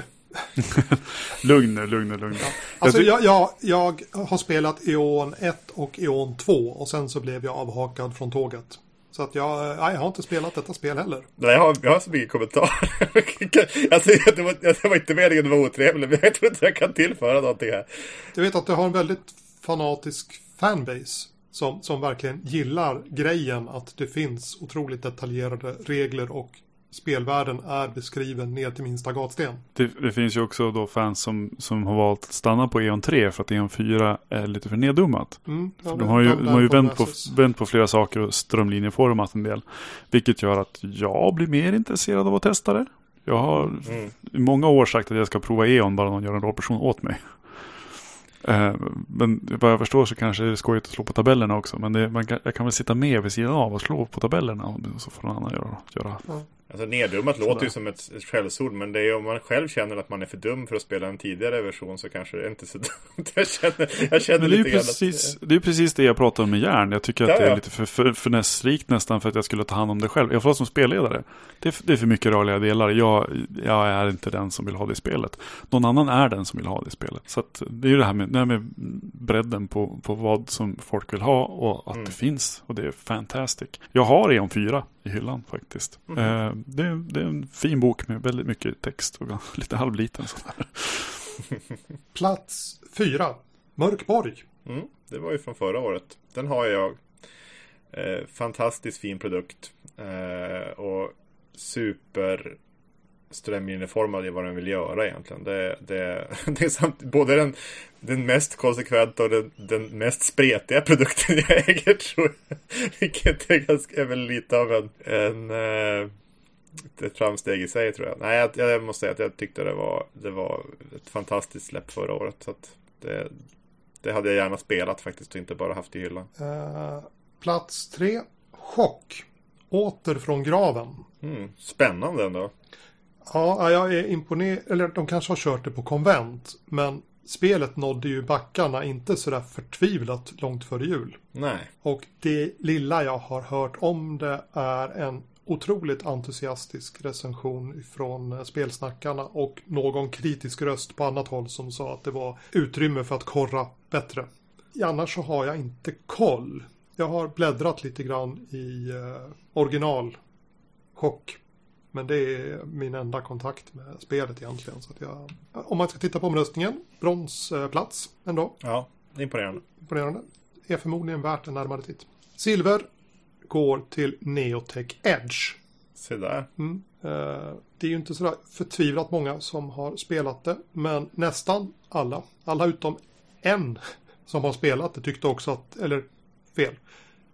lugn nu, lugn nu, lugn ja. Alltså jag, jag, jag har spelat Eon 1 och Eon 2 och sen så blev jag avhakad från tåget. Så att jag, nej, jag har inte spelat detta spel heller. Nej, jag har, jag har så mycket kommentarer. alltså, det, var, det var inte meningen att vara otrevlig, men jag tror inte jag kan tillföra någonting här. Jag vet att du har en väldigt fanatisk fanbase. Som, som verkligen gillar grejen att det finns otroligt detaljerade regler och spelvärlden är beskriven ner till minsta gatsten. Det, det, finns ju också då fans som, som har valt att stanna på E.ON 3 för att E.ON 4 är lite för neddummat. Mm, ja, de har ju, de har ju vänt, på, vänt på flera saker och strömlinjeformat en del. Vilket gör att jag blir mer intresserad av att testa det. Jag har mm. i många år sagt att jag ska prova E.ON bara någon gör en rollperson åt mig. Eh, men vad jag förstår så kanske det är skojigt att slå på tabellerna också. Men det, man kan, jag kan väl sitta med vid sidan av och slå på tabellerna. Och så får någon annan göra. göra. Mm. Alltså neddummat låter ju som ett, ett skällsord. Men det är om man själv känner att man är för dum för att spela en tidigare version så kanske det är inte så dumt. jag känner, jag känner lite precis, att... Det är precis det jag pratar om med järn. Jag tycker att ja, det är ja. lite för, för, finessrikt nästan för att jag skulle ta hand om det själv. Jag får som spelledare. Det är, det är för mycket rörliga delar. Jag, jag är inte den som vill ha det spelet. Någon annan är den som vill ha det spelet. Så det är ju det här med, det här med bredden på, på vad som folk vill ha och att mm. det finns. Och det är fantastic. Jag har E.ON 4 i hyllan faktiskt. Mm. Eh, det, det, är en fin bok med väldigt mycket text och lite halvliten sådär. Plats fyra, Mörkborg. Mm, det var ju från förra året. Den har jag. Eh, fantastiskt fin produkt. Eh, och super strömlinjeformad i vad den vill göra egentligen. Det, det, det är samt, både den, den mest konsekventa och den, den mest spretiga produkten jag äger tror jag. Vilket är, ganska, är väl lite av en, en eh, ett framsteg i sig tror jag. Nej, jag, jag, måste säga att jag tyckte det var, det var ett fantastiskt släpp förra året. Så det, det hade jag gärna spelat faktiskt och inte bara haft i hyllan. Uh, plats tre, Chock. Åter från graven. Mm, spännande ändå. Ja, jag är imponerad. Eller de kanske har kört det på konvent. Men spelet nådde ju backarna inte sådär förtvivlat långt före jul. Nej. Och det lilla jag har hört om det är en otroligt entusiastisk recension från spelsnackarna och någon kritisk röst på annat håll som sa att det var utrymme för att korra bättre. Annars så har jag inte koll. Jag har bläddrat lite grann i eh, original chock men det är min enda kontakt med spelet egentligen. Så att jag, om man ska titta på omröstningen, bronsplats ändå. Ja, imponerande. Imponerande. Är förmodligen värt en närmare titt. Silver går till Neotech Edge. Se där. Mm. Eh, det är ju inte sådär förtvivlat många som har spelat det. Men nästan alla, alla utom en som har spelat det tyckte också att, eller fel.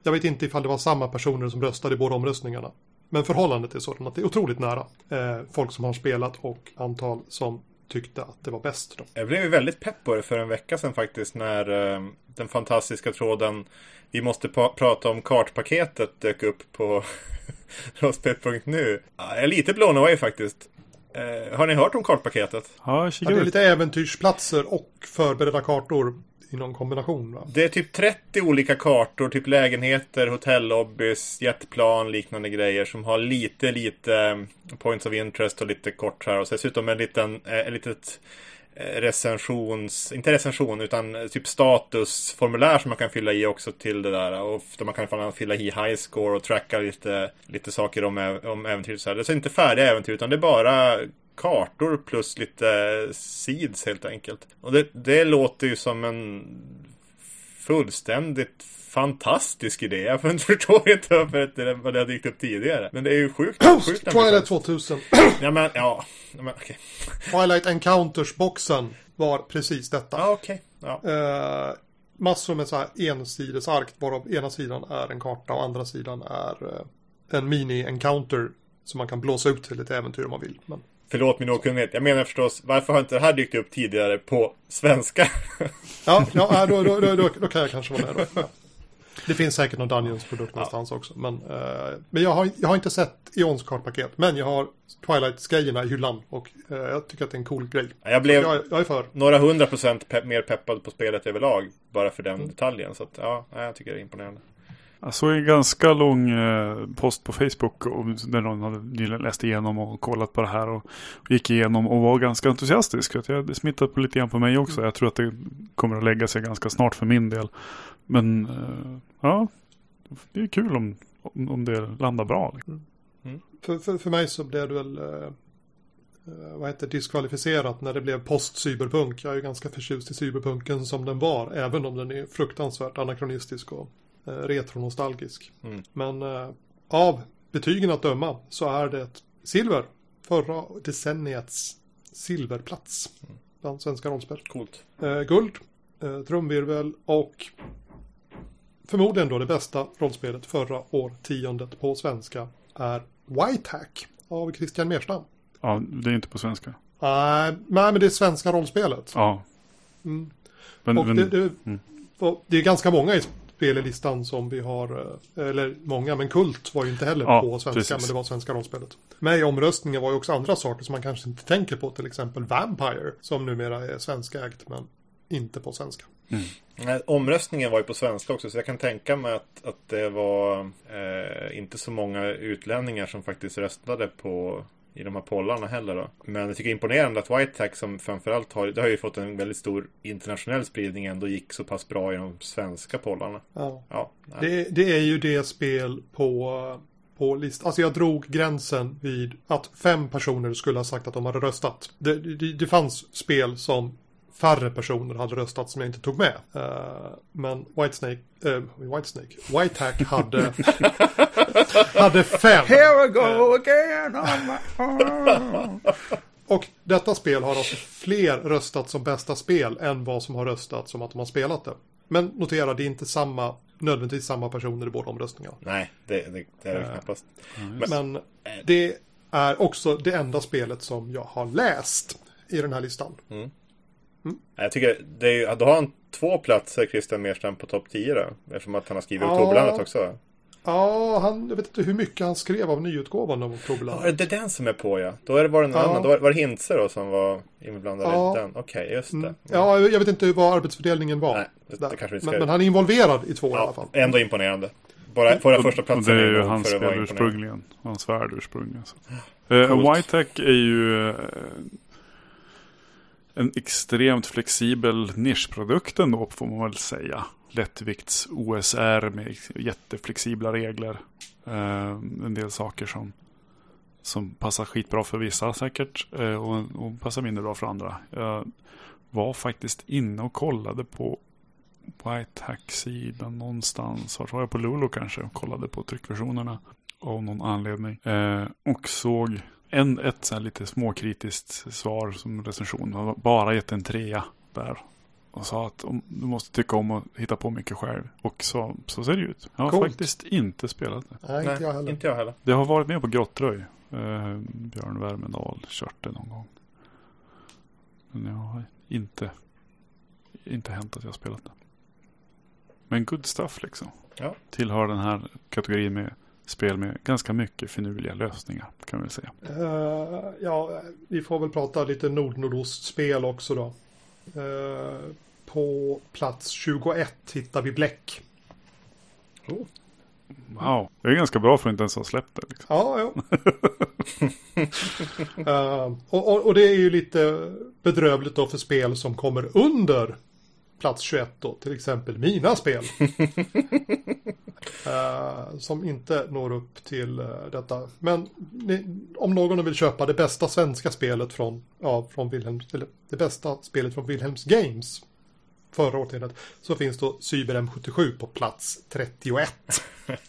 Jag vet inte ifall det var samma personer som röstade i båda omröstningarna. Men förhållandet är sådant att det är otroligt nära. Eh, folk som har spelat och antal som tyckte att det var bäst. Då. Jag blev väldigt pepp på det för en vecka sedan faktiskt när eh, den fantastiska tråden Vi måste prata om kartpaketet dök upp på rospet.nu. Jag är lite blown away faktiskt. Eh, har ni hört om kartpaketet? Ja, ja, det är lite äventyrsplatser och förberedda kartor i någon kombination va? Det är typ 30 olika kartor, typ lägenheter, hotellobbys, jetplan, liknande grejer som har lite, lite eh, points of interest och lite kort här och dessutom en liten, eh, En litet eh, recensions, inte recension utan typ statusformulär som man kan fylla i också till det där och där man kan fylla i high score och tracka lite, lite saker om, om äventyret. Så här. Det är inte färdiga äventyr utan det är bara kartor plus lite seeds helt enkelt. Och det, det låter ju som en fullständigt fantastisk idé. Jag förstår inte varför vad det har dykt upp tidigare. Men det är ju sjukt. sjukt Twilight 2000. ja men, ja. Men, okay. Twilight Encounters-boxen var precis detta. Okej. Okay. Ja. Uh, massor med så här ensidesark varav ena sidan är en karta och andra sidan är uh, en mini-encounter som man kan blåsa ut till ett äventyr om man vill. Men... Förlåt min okunnighet. Jag menar förstås, varför har inte det här dykt upp tidigare på svenska? ja, ja då, då, då, då, kan jag kanske vara med då. Det finns säkert någon Dungeons-produkt någonstans också. Men, uh, men jag, har, jag har inte sett Eons kartpaket. Men jag har Twilight-grejerna i hyllan. Och uh, jag tycker att det är en cool grej. Jag blev jag, jag är för. några hundra procent pe mer peppad på spelet överlag. Bara för den mm. detaljen. Så att, ja, jag tycker det är imponerande. Jag såg en ganska lång eh, post på Facebook där någon hade nyligen läst igenom och kollat på det här och gick igenom och var ganska entusiastisk. Det smittade på lite grann på mig också. Jag tror att det kommer att lägga sig ganska snart för min del. Men eh, ja, det är kul om, om det landar bra. Mm. Mm. För, för, för mig så blev det väl eh, vad heter diskvalificerat när det blev post-cyberpunk. Jag är ju ganska förtjust i cyberpunken som den var, även om den är fruktansvärt anakronistisk och Eh, retronostalgisk. Mm. Men eh, av betygen att döma så är det silver. Förra decenniets silverplats bland svenska rollspel. Coolt. Eh, guld, eh, trumvirvel och förmodligen då det bästa rollspelet förra årtiondet på svenska är Whitehack av Christian Merstam. Ja, det är inte på svenska. Nej, nej, men det är svenska rollspelet. Ja. Mm. Men, Och men, det, det, mm. och det är ganska många i spellistan som vi har, eh, eller många, men Kult var ju inte heller Ja, på svenska, precis. men det var svenska rollspelet. Med i omröstningen var ju också andra saker som man kanske inte tänker på, till exempel Vampire, som numera är svenskägt, men inte på svenska. Nej, Omröstningen var ju på svenska också så jag kan tänka mig att, att det var eh, inte så många utlänningar som faktiskt röstade på i de här pollarna heller då. Men jag tycker det är imponerande att Whitehack som framförallt har, det har ju fått en väldigt stor internationell spridning ändå gick så pass bra i de svenska pollarna. Ja. Ja. Det, det är ju det spel på, på listan. Alltså jag drog gränsen vid att fem personer skulle ha sagt att de hade röstat. Det, det, det fanns spel som färre personer hade röstat som jag inte tog med. Eh, men Whitesnake, uh, Whitesnake, Whitehack hade, hade fem. Here we go again on my. Och detta spel har alltså fler röstat som bästa spel än vad som har röstat som att de har spelat det. Men notera, det är inte samma, nödvändigtvis samma personer i båda omröstningarna. nej det, det, det är det Ja. knappast. Men det är också det enda spelet som jag har läst i den här listan. Jag tycker det är, då har han två platser Christian Merstam på topp 10 då. Eftersom att han har skrivit Ja. Oktoberlandet också. Ja, han, jag vet inte hur mycket han skrev av nyutgåvan av Ja, Oktoberland. det är den som är på ja. Då är det var det någon Ja. annan. Då var, var det Hintze då som var inblandad Ja. i den. Okej, just det. Mm. Ja, jag vet inte vad arbetsfördelningen var. Nej, det- det där. kanske vi ska- men, men han är involverad i två i alla Ja, fall. ändå imponerande. Bara den första Och platsen det är ju hans spel ursprungligen. Hans värld ursprungligen. Så. Eh, Coolt. Whitehack är ju eh, en extremt flexibel nischprodukt ändå får man väl säga. Lättvikts OSR med jätteflexibla regler. Eh, en del saker som, som passar skitbra för vissa säkert. eh, och, och passar mindre bra för andra. Jag var faktiskt inne och kollade på Whitehack-sidan någonstans. Vart var jag på Lulu kanske? Och kollade på tryckversionerna. Av någon anledning. Eh, och såg en, ett så här lite småkritiskt svar som recension. Man bara gett en trea där. Och sa att du måste tycka om att hitta på mycket själv. Och så, så ser det ut. Jag har Coolt. faktiskt inte spelat det. Nej, inte jag heller. inte jag heller. Det har varit med på Grottröj. Eh, Björn Värmendal kört det någon gång. Men jag har inte, inte hänt att jag har spelat det. Men good stuff liksom. Ja. Tillhör den här kategorin med spel med ganska mycket finurliga lösningar kan vi säga. Eh, ja, vi får väl prata lite nord-nordostspel också då. Eh, på plats 21 hittar vi Bläck. Wow, det är ganska bra för att inte ens ha släppt det. Liksom. Ja, ja. Eh, och, och, och det är ju lite bedrövligt då för spel som kommer under plats 21 då. Till exempel mina spel. Eh, som inte når upp till eh, detta. Men ni, om någon vill köpa det bästa svenska spelet från, ja, från Wilhelms, eller det bästa spelet från Wilhelms Games förra årtiondet så finns då Cyber M77 på plats 31.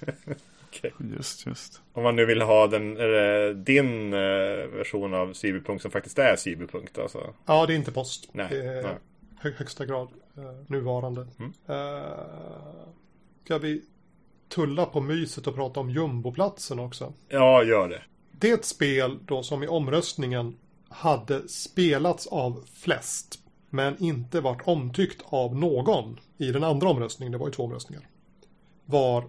Just, just. Om man nu vill ha den, eller, din eh, version av Cyberpunk som faktiskt är Cyberpunk då, så. Ja, det är inte post. Nej, det är nej. hö- högsta grad nuvarande. Mm. Eh, ska vi tulla på myset och prata om jumboplatsen också? Ja, gör det. Det är ett spel då som i omröstningen hade spelats av flest. Men inte varit omtyckt av någon i den andra omröstningen. Det var ju två omröstningar. Var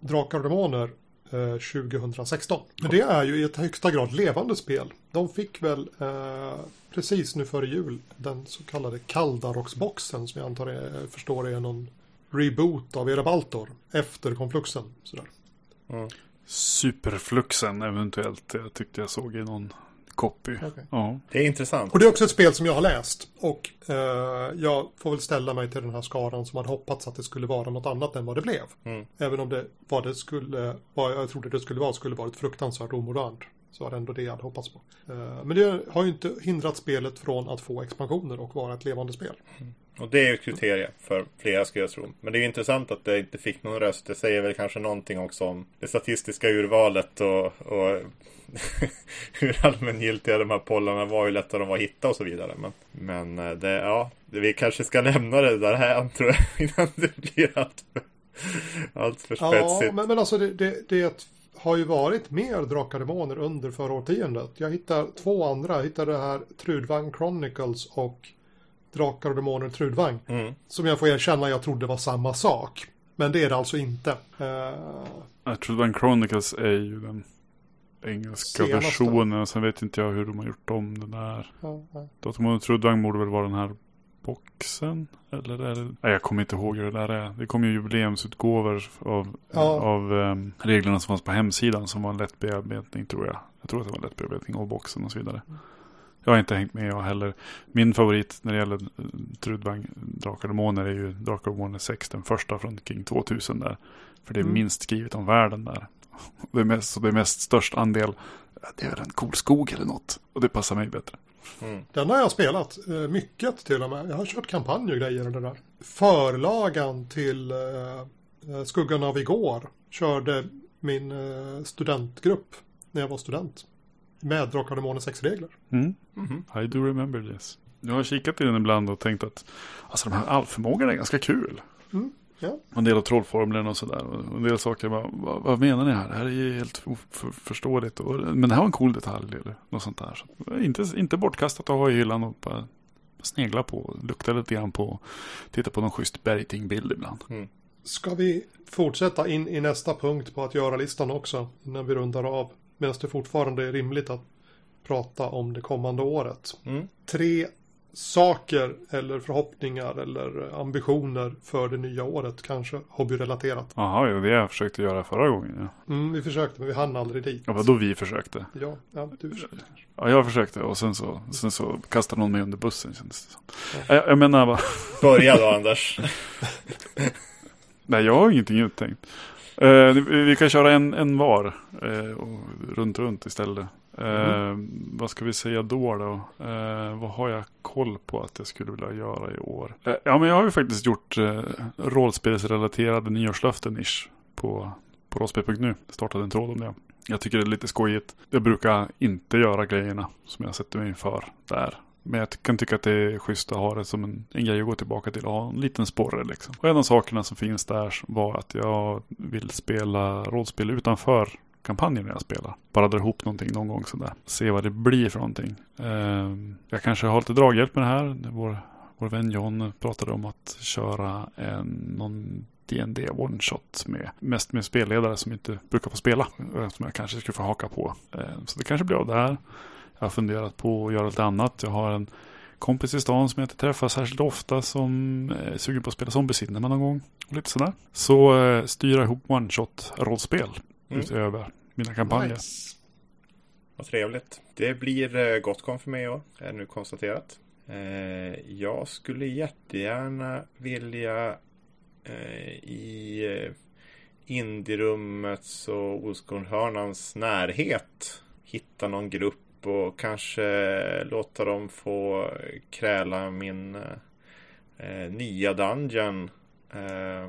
Drakar och Demoner eh, 2016. Men det är ju i ett högsta grad levande spel. De fick väl eh, precis nu före jul den så kallade Kaldarox-boxen som jag antar är, förstår är någon reboot av Erebaltor efter konfluxen. Sådär. Superfluxen eventuellt. Jag tyckte jag såg i någon copy. Okej. Ja. Det är intressant. Och det är också ett spel som jag har läst. Och eh, jag får väl ställa mig till den här skaran som hade hoppats att det skulle vara något annat än vad det blev. Mm. Även om det, vad det skulle, vad jag trodde det skulle vara, skulle varit fruktansvärt omodernt. Så var det ändå det jag hade hoppats på. Eh, Men det har ju inte hindrat spelet från att få expansioner och vara ett levande spel. Och det är ju ett kriterie för flera skulle jag tro. Men det är ju intressant att det inte fick någon röst. Det säger väl kanske någonting också om det statistiska urvalet och, och hur allmängiltiga de här pollarna var, hur lätta de var att hitta och så vidare. Men, men eh, det, ja, vi kanske ska lämna det där här tror jag innan det blir allt för, allt för Ja, spetsigt. men, men alltså det, det, det har ju varit mer Drakar Demoner under förra årtiondet. Jag hittar två andra. Jag hittar det här Trudvang Chronicles och Drakar och Demoner Trudvang. Mm. Som jag får erkänna jag trodde var samma sak. Men det är det alltså inte. Tror att Chronicles är ju den engelska Senaste. versionen. Sen vet inte jag hur de har gjort om den där. ja, ja. Datormoden Trudvang borde väl vara den här boxen? Eller är det... Nej, jag kommer inte ihåg hur det där är. Det kom ju jubileumsutgåvor av, Ja. av ehm, reglerna som fanns på hemsidan som var en lätt bearbetning tror jag. Jag tror att det var en lätt bearbetning av boxen och så vidare. Jag har inte hängt med jag heller. Min favorit när det gäller eh, Trudvang Drakar och Demoner är ju Drakar och Demoner 6, den första från King 2000 där. För det är Mm. minst skrivet om världen där. Det är mest, så det är mest störst andel, det är en cool skog eller något. Och det passar mig bättre. Mm. Den har jag spelat. eh, Mycket till och med. Jag har kört kampanj och grejer och det där. Förlagan till eh, Skuggan av igår körde min studentgrupp när jag var student. Med Drakar och Demoner 6-regler. Mm. Mhm. I do remember this. Jag har kikat i den ibland och tänkt att alltså de här allförmågorna är ganska kul. Mm, ja. En del av trollformeln och sådär. Och En del saker, bara, vad, vad menar ni här? Det här är ju helt oförståeligt. Men det här var en cool detalj eller något sånt där. Så, inte, inte bortkastat att ha i hyllan och bara snegla på, lukta lite grann på, titta på någon schysst bergtingbild ibland. Ska vi fortsätta in i nästa punkt på att göra-listan också? Innan vi rundar av. Medan det fortfarande är rimligt att prata om det kommande året. Mm. Tre saker eller förhoppningar eller ambitioner för det nya året. Kanske hobbyrelaterat. Jaha, ja, det jag försökte göra förra gången. Ja, Mm, vi försökte men vi hann aldrig dit. ja vadå vi försökte? Ja, ja du försökte. Ja, jag försökte och sen så, sen så kastade någon mig under bussen kändes det som. Jag, jag menar bara, Börja då Anders. nej jag har ingenting uttänkt. Eh, vi kan köra en, en var eh, och runt, runt istället. Eh, Vad ska vi säga då då? Eh, vad har jag koll på att jag skulle vilja göra i år? Eh, ja, men jag har ju faktiskt gjort eh, rollspelsrelaterade nyårslöften ish på, på rollspel.nu. Startade en tråd om det. Jag tycker det är lite skojigt. Jag brukar inte göra grejerna som jag sätter mig för där. Men jag kan tycka att det är schysst att ha det som en, en grej att gå tillbaka till och ha en liten sporre liksom. Och en av sakerna som finns där var att jag vill spela rollspel utanför kampanjen när jag spelar. Bara dra ihop någonting någon gång sådär. Se vad det blir för någonting. Ehm, jag kanske har lite draghjälp med det här. Vår, vår vän John pratade om att köra en, någon D&D one shot med mest med spelledare som inte brukar få spela. Som jag kanske skulle få haka på. Ehm, så det kanske blir av där. Jag har funderat på att göra lite annat. Jag har en kompis i stan som jag inte träffar särskilt ofta som är sugen på att spela Zombie Cinema någon gång. Och lite sådär. Så eh, styra ihop one shot rollspel Mm. utöver mina kampanjer. Nice. Vad trevligt. Det blir eh, Gotcon för mig i år, är nu konstaterat. Eh, jag skulle jättegärna vilja eh, i eh, Indierummets och Oskornhörnans närhet hitta någon grupp och kanske låta dem få kräla min eh, nya dungeon eh,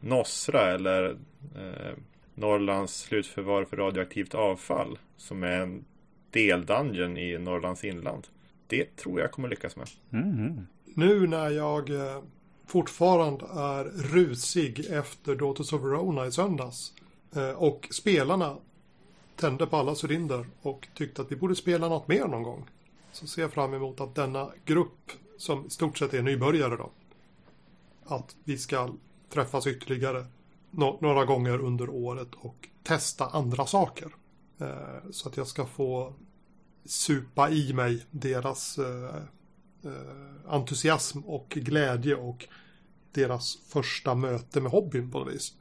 Nosra eller eh, Norrlands slutförvar för radioaktivt avfall som är en deldungeon i Norrlands inland. Det tror jag kommer lyckas med. Mhm. Nu när jag eh, fortfarande är rusig efter Daughters of Verona i söndags eh, och spelarna tände på alla cylinder och tyckte att vi borde spela något mer någon gång. Så ser jag fram emot att denna grupp, som i stort sett är nybörjare då, att vi ska träffas ytterligare några gånger under året och testa andra saker. Eh, så att jag ska få supa i mig deras eh, eh, entusiasm och glädje och deras första möte med hobbyn på något vis.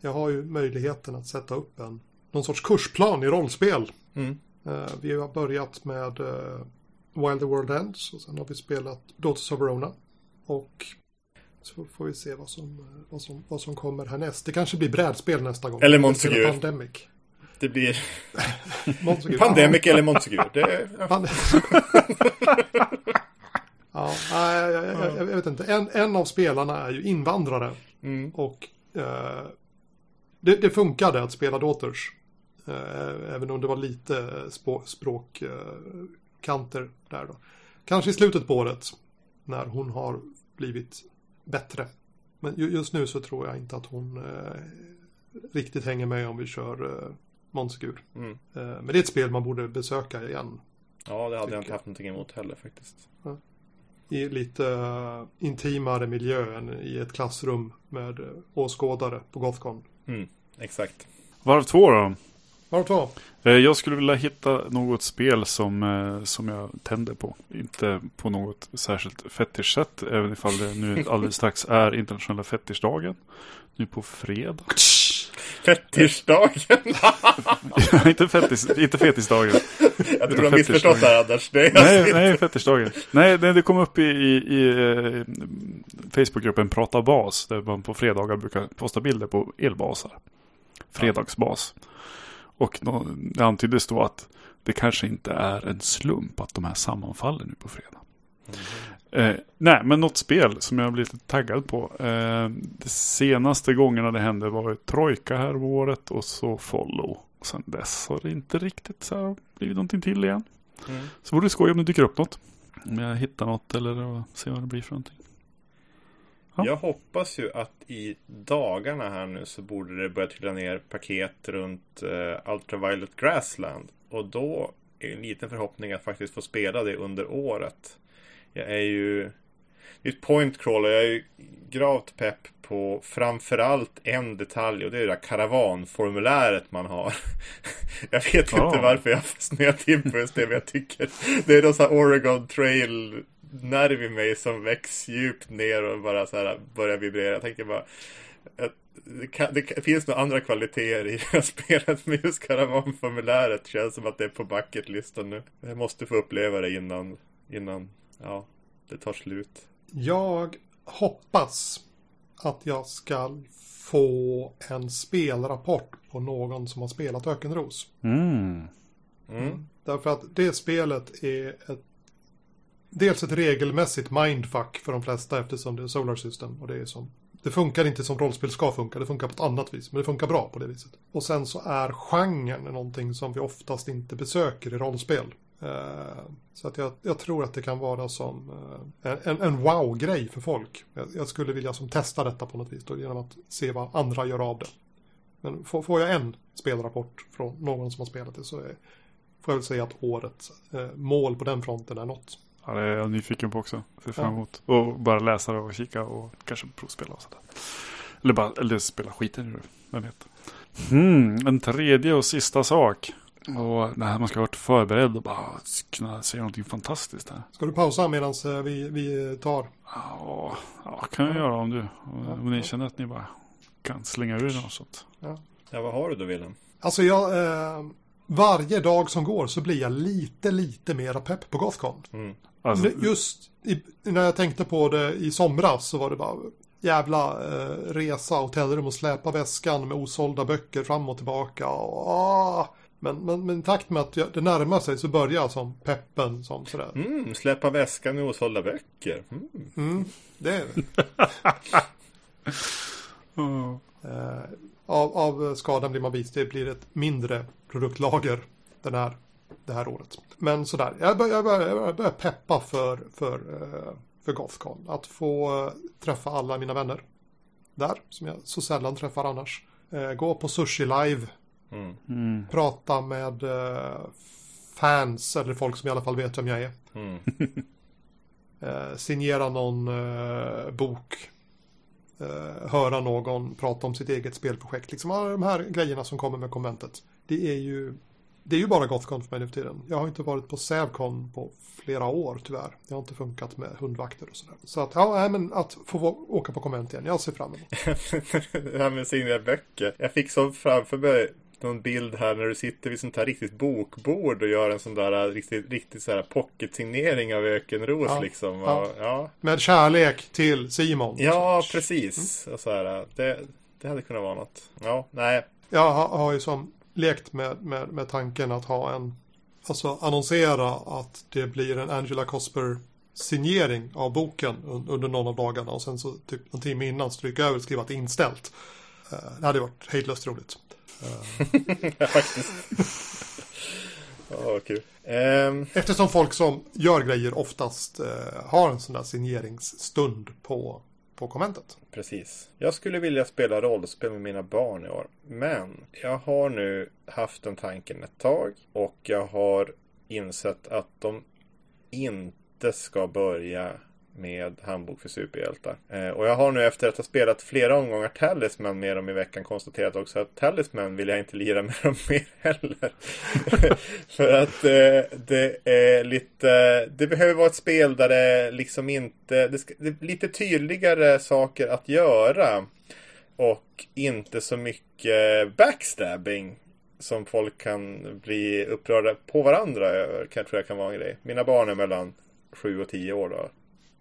Jag har ju möjligheten att sätta upp en någon sorts kursplan i rollspel. Mm. Eh, vi har börjat med eh, While the World Ends och sen har vi spelat Daughters of Verona. Och så får vi se vad som, eh, vad som, vad som kommer härnäst. Det kanske blir brädspel nästa gång. Eller Montague. Pandemic. Det blir. Pandemic eller Monsegur. Det, ja. Jag, jag, jag, jag vet inte. En, en av spelarna är ju invandrare. Mm. Och eh, det, det funkade att spela Daughters. Eh, även om det var lite spå, språkkanter eh, där då. Kanske i slutet på året. När hon har blivit bättre. Men ju, just nu så tror jag inte att hon eh, riktigt hänger med om vi kör eh, Monsegur. Mm. Eh, men det är ett spel man borde besöka igen. ja, det hade jag inte haft någonting emot heller faktiskt. i lite eh, intimare miljö än i ett klassrum med eh, åskådare på Gothcon. Mm. Exakt. Varv två då? Varv två. Eh, Jag skulle vilja hitta något spel som, eh, som jag tänder på. Inte på något särskilt fetischsätt. Även ifall det nu alldeles strax är internationella fetischdagen. Nu på fredag. Fetischdagen! inte, fetis, inte fetisdagen. Jag tror du har missförstått det här Anders. Det Nej, nej, fetischdagen. Nej, det, det kom upp i, i, i eh, Facebookgruppen Prata bas. Där man på fredagar brukar posta bilder på elbasar. Fredagsbas. Och det antyddes då att det kanske inte är en slump att de här sammanfaller nu på fredag. Eh, nej, men något spel som jag blir lite taggad på. Eh, de senaste gångerna det hände var Trojka här året och så Follow. Och sen dess har det inte riktigt så här blivit någonting till igen. Mm. Så vore det skoj om det dyker upp något. Om jag hittar något eller ser vad det blir för någonting. Ja. Jag hoppas ju att i dagarna här nu så borde det börja trilla ner paket runt uh, Ultraviolet Grassland. Och då är en liten förhoppning att faktiskt få spela det under året. Jag är ju... Det är ett point crawler. Jag är ju gravt pepp på framförallt en detalj och det är det där karavanformuläret man har. jag vet Ja. inte varför jag fastnat till på just det, men jag tycker det är någon sån här Oregon Trail nerv i mig som väcks djupt ner och bara så här börjar vibrera. Jag tänker bara det, kan, det finns nog andra kvaliteter i det här spelet men just karavanformuläret känns som att det är på bucketlistan nu. Jag måste få uppleva det innan, innan ja, det tar slut. Jag hoppas att jag ska få en spelrapport på någon som har spelat Ökenros. Mm. Mm. Därför att det spelet är ett, dels ett regelmässigt mindfuck för de flesta eftersom det är Solar System. Och det, är som, det funkar inte som rollspel ska funka, det funkar på ett annat vis. Men det funkar bra på det viset. Och sen så är genren någonting som vi oftast inte besöker i rollspel. Eh, så att jag, jag tror att det kan vara som eh, en, en, wow-grej för folk. Jag, jag skulle vilja som testa detta på något vis då, genom att se vad andra gör av det. Men får, får jag en spelrapport från någon som har spelat det så är, får jag väl säga att årets eh, mål på den fronten är något. Ja, det är jag nyfiken på också. Ser fram Ja. emot. Och bara läsa det och kika och kanske provspela och sådär. Eller bara eller spela skiten det. Vem vet. Mm, en tredje och sista sak. Och det här man ska ha varit förberedd och bara kunna säga någonting fantastiskt här. Ska du pausa medan eh, vi, vi tar? Ja, ja kan jag göra om du. Om ni känner att ni bara kan slänga ur något sånt. Ja, vad har du då Wilhelm? Alltså jag, eh, varje dag som går så blir jag lite, lite mera pepp på Gothcon. Mm. Alltså, Just i, när jag tänkte på det i somras så var det bara jävla eh, resa, hotellrum och släpa väskan med osålda böcker fram och tillbaka. Och, ah. men, men, men i takt med att jag, det närmar sig så börjar som peppen som sådär. Mm, släppa väskan med osålda böcker. Mm. Mm, det är det. ja. Eh, av, av skadan blir man vis. Det blir ett mindre produktlager den här, det här året. Men sådär, jag börjar, jag börjar, jag börjar peppa för, för, eh, för Gothcon. Att få eh, träffa alla mina vänner där, som jag så sällan träffar annars. Eh, gå på Sushi Live, Mm. Mm. prata med fans, eller folk som i alla fall vet vem jag är. Mm. Signera någon bok. Eh, höra någon prata om sitt eget spelprojekt. Liksom alla de här grejerna som kommer med konventet. Det är ju, det är ju bara Gothcon för mig nu för tiden. Jag har inte varit på Sävcon på flera år tyvärr. Det har inte funkat med hundvakter och sådär. Så att, ja, men att få åka på konvent igen. Jag ser fram emot. det här med signera böcker. Jag fick så framför mig någon bild här när du sitter vid sånt här riktigt bokbord och gör en sån där äh, riktigt, riktigt så här pocket-signering av Ökenros Ja, liksom. Och, ja. Med kärlek till Simon. ja, precis. Och så här, det, det hade kunnat vara något. Ja, nej. Jag har, har ju som lekt med, med, med tanken att ha en, alltså annonsera att det blir en Angela Cosper signering av boken un, under någon av dagarna och sen så typ en timme innan stryka över och skriva att det är inställt. Eh, det hade varit hejdlöst roligt. ja, faktiskt. Ja, kul. Ehm, Eftersom folk som gör grejer oftast eh, har en sån där signeringsstund på, på konventet. Precis. Jag skulle vilja spela rollspel med mina barn i år. Men jag har nu haft den tanken ett tag. Och jag har insett att de inte ska börja med Handbok för superhjältar. Eh, och jag har nu efter att ha spelat flera omgångar Talisman med dem i veckan konstaterat också att Talisman vill jag inte lira med dem mer heller. för att eh, det är lite, det behöver vara ett spel där det liksom inte, det, ska, det är lite tydligare saker att göra. Och inte så mycket backstabbing som folk kan bli upprörda på varandra över. Kan, tror jag kan vara en grej. Mina barn är mellan 7 och 10 år då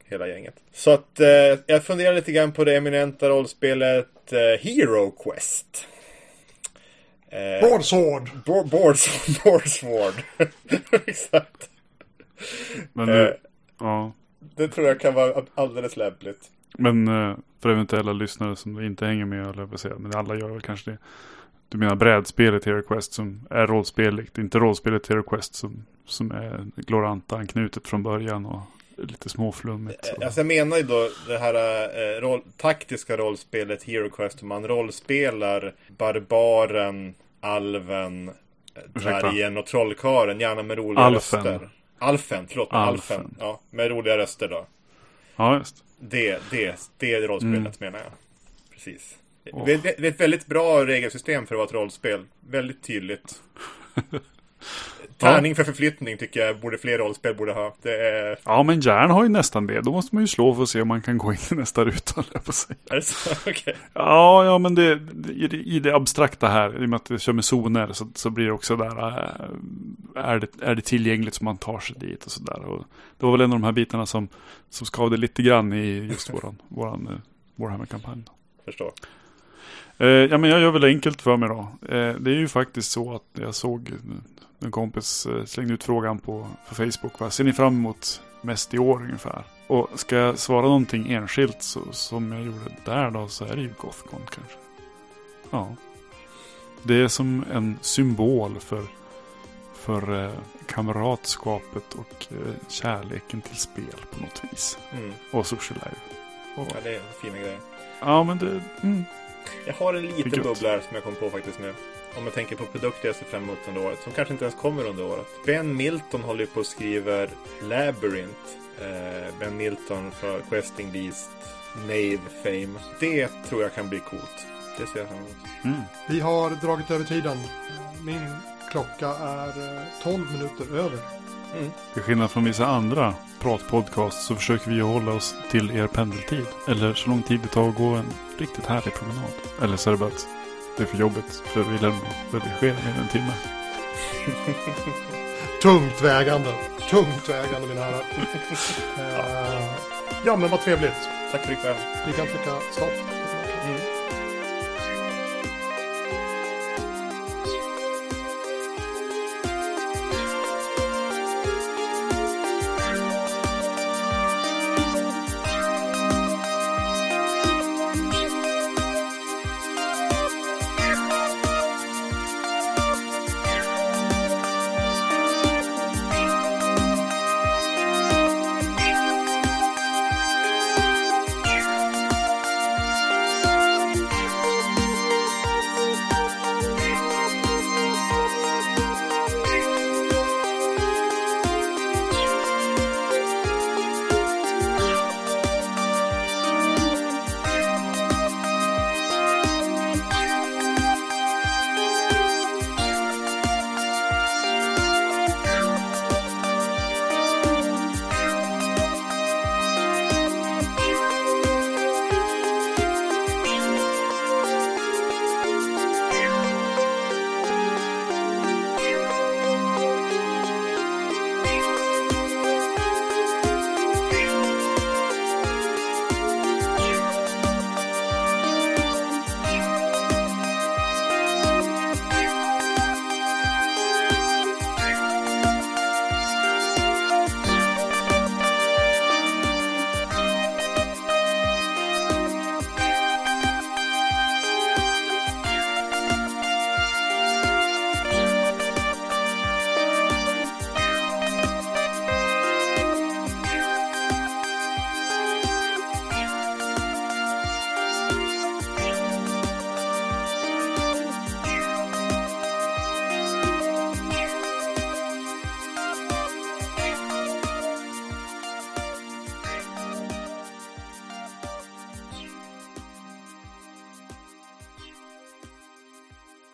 hela gänget. Så att eh, jag funderar lite grann på det eminenta rollspelet eh, Hero Quest. Eh, Broadsword! Boardsword. Boardsword. Exakt. Men eh, ja. Det tror jag kan vara alldeles lämpligt. Men eh, för eventuella lyssnare som inte hänger med, eller vad säga, men alla gör väl kanske det. Du menar brädspelet Hero Quest som är rollspeligt, inte rollspelet Hero Quest som, som är Gloranta anknutet från början och lite småflummigt. Så. Alltså jag menar ju då det här eh, roll, taktiska rollspelet Hero Quest. Man rollspelar barbaren, alven, dvärgen och trollkaren. Gärna med roliga Alfen. röster. Alfen, förlåt. Alfen. Alfen. Ja, med roliga röster då. Ja, just. Det, det, det är rollspelet Mm. menar jag. Precis. Åh. Det, det, det är ett väldigt bra regelsystem för att vara ett rollspel. Väldigt tydligt. Tärning för förflyttning tycker jag borde fler rollspel borde ha. Det är... Ja, men järn har ju nästan det. Då måste man ju slå för att se om man kan gå in i nästa ruta, på att säga. Är det så? Okej. Ja, ja, men det, i, det, abstrakta här, i och med att det kör med zoner, så, så blir det också där, äh, är, det, är det tillgängligt så man tar sig dit och sådär. Det var väl en av de här bitarna som, som skavde lite grann i just våran, våran uh, Warhammer-kampanj. Förstår. Eh, ja, men jag gör väl enkelt för mig då. Eh, det är ju faktiskt så att jag såg en kompis eh, slängde ut frågan på för Facebook. Vad ser ni fram emot mest i år ungefär? Och ska jag svara någonting enskilt så, som jag gjorde där då så är det ju Gothcon kanske. Ja. Det är som en symbol för, för eh, kamratskapet och eh, kärleken till spel på något vis. Mm. Och social life. Och, Ja, det är fina grejer. ja men det... Mm. Jag har en liten bubbla här som jag kom på faktiskt nu. Om jag tänker på produkter jag ser fram emot under året. Som kanske inte ens kommer under året. Ben Milton håller ju på och skriver Labyrinth. Eh, ben Milton för Questing Beast, Nave Fame. Det tror jag kan bli coolt. Det ser jag fram emot. Mm. Vi har dragit över tiden. Min klocka är eh, 12 minuter över. Till skillnad från vissa andra pratpodcasts så försöker vi hålla oss till er pendeltid. Eller så lång tid det tar att gå en riktigt härlig promenad. Eller så är det bara att det är för jobbigt för Wilhelm att redigera i en timme. Tungt vägande. Tungt vägande mina herrar. Eh, ja men vad trevligt. Tack för ikväll. Vi kan trycka stopp.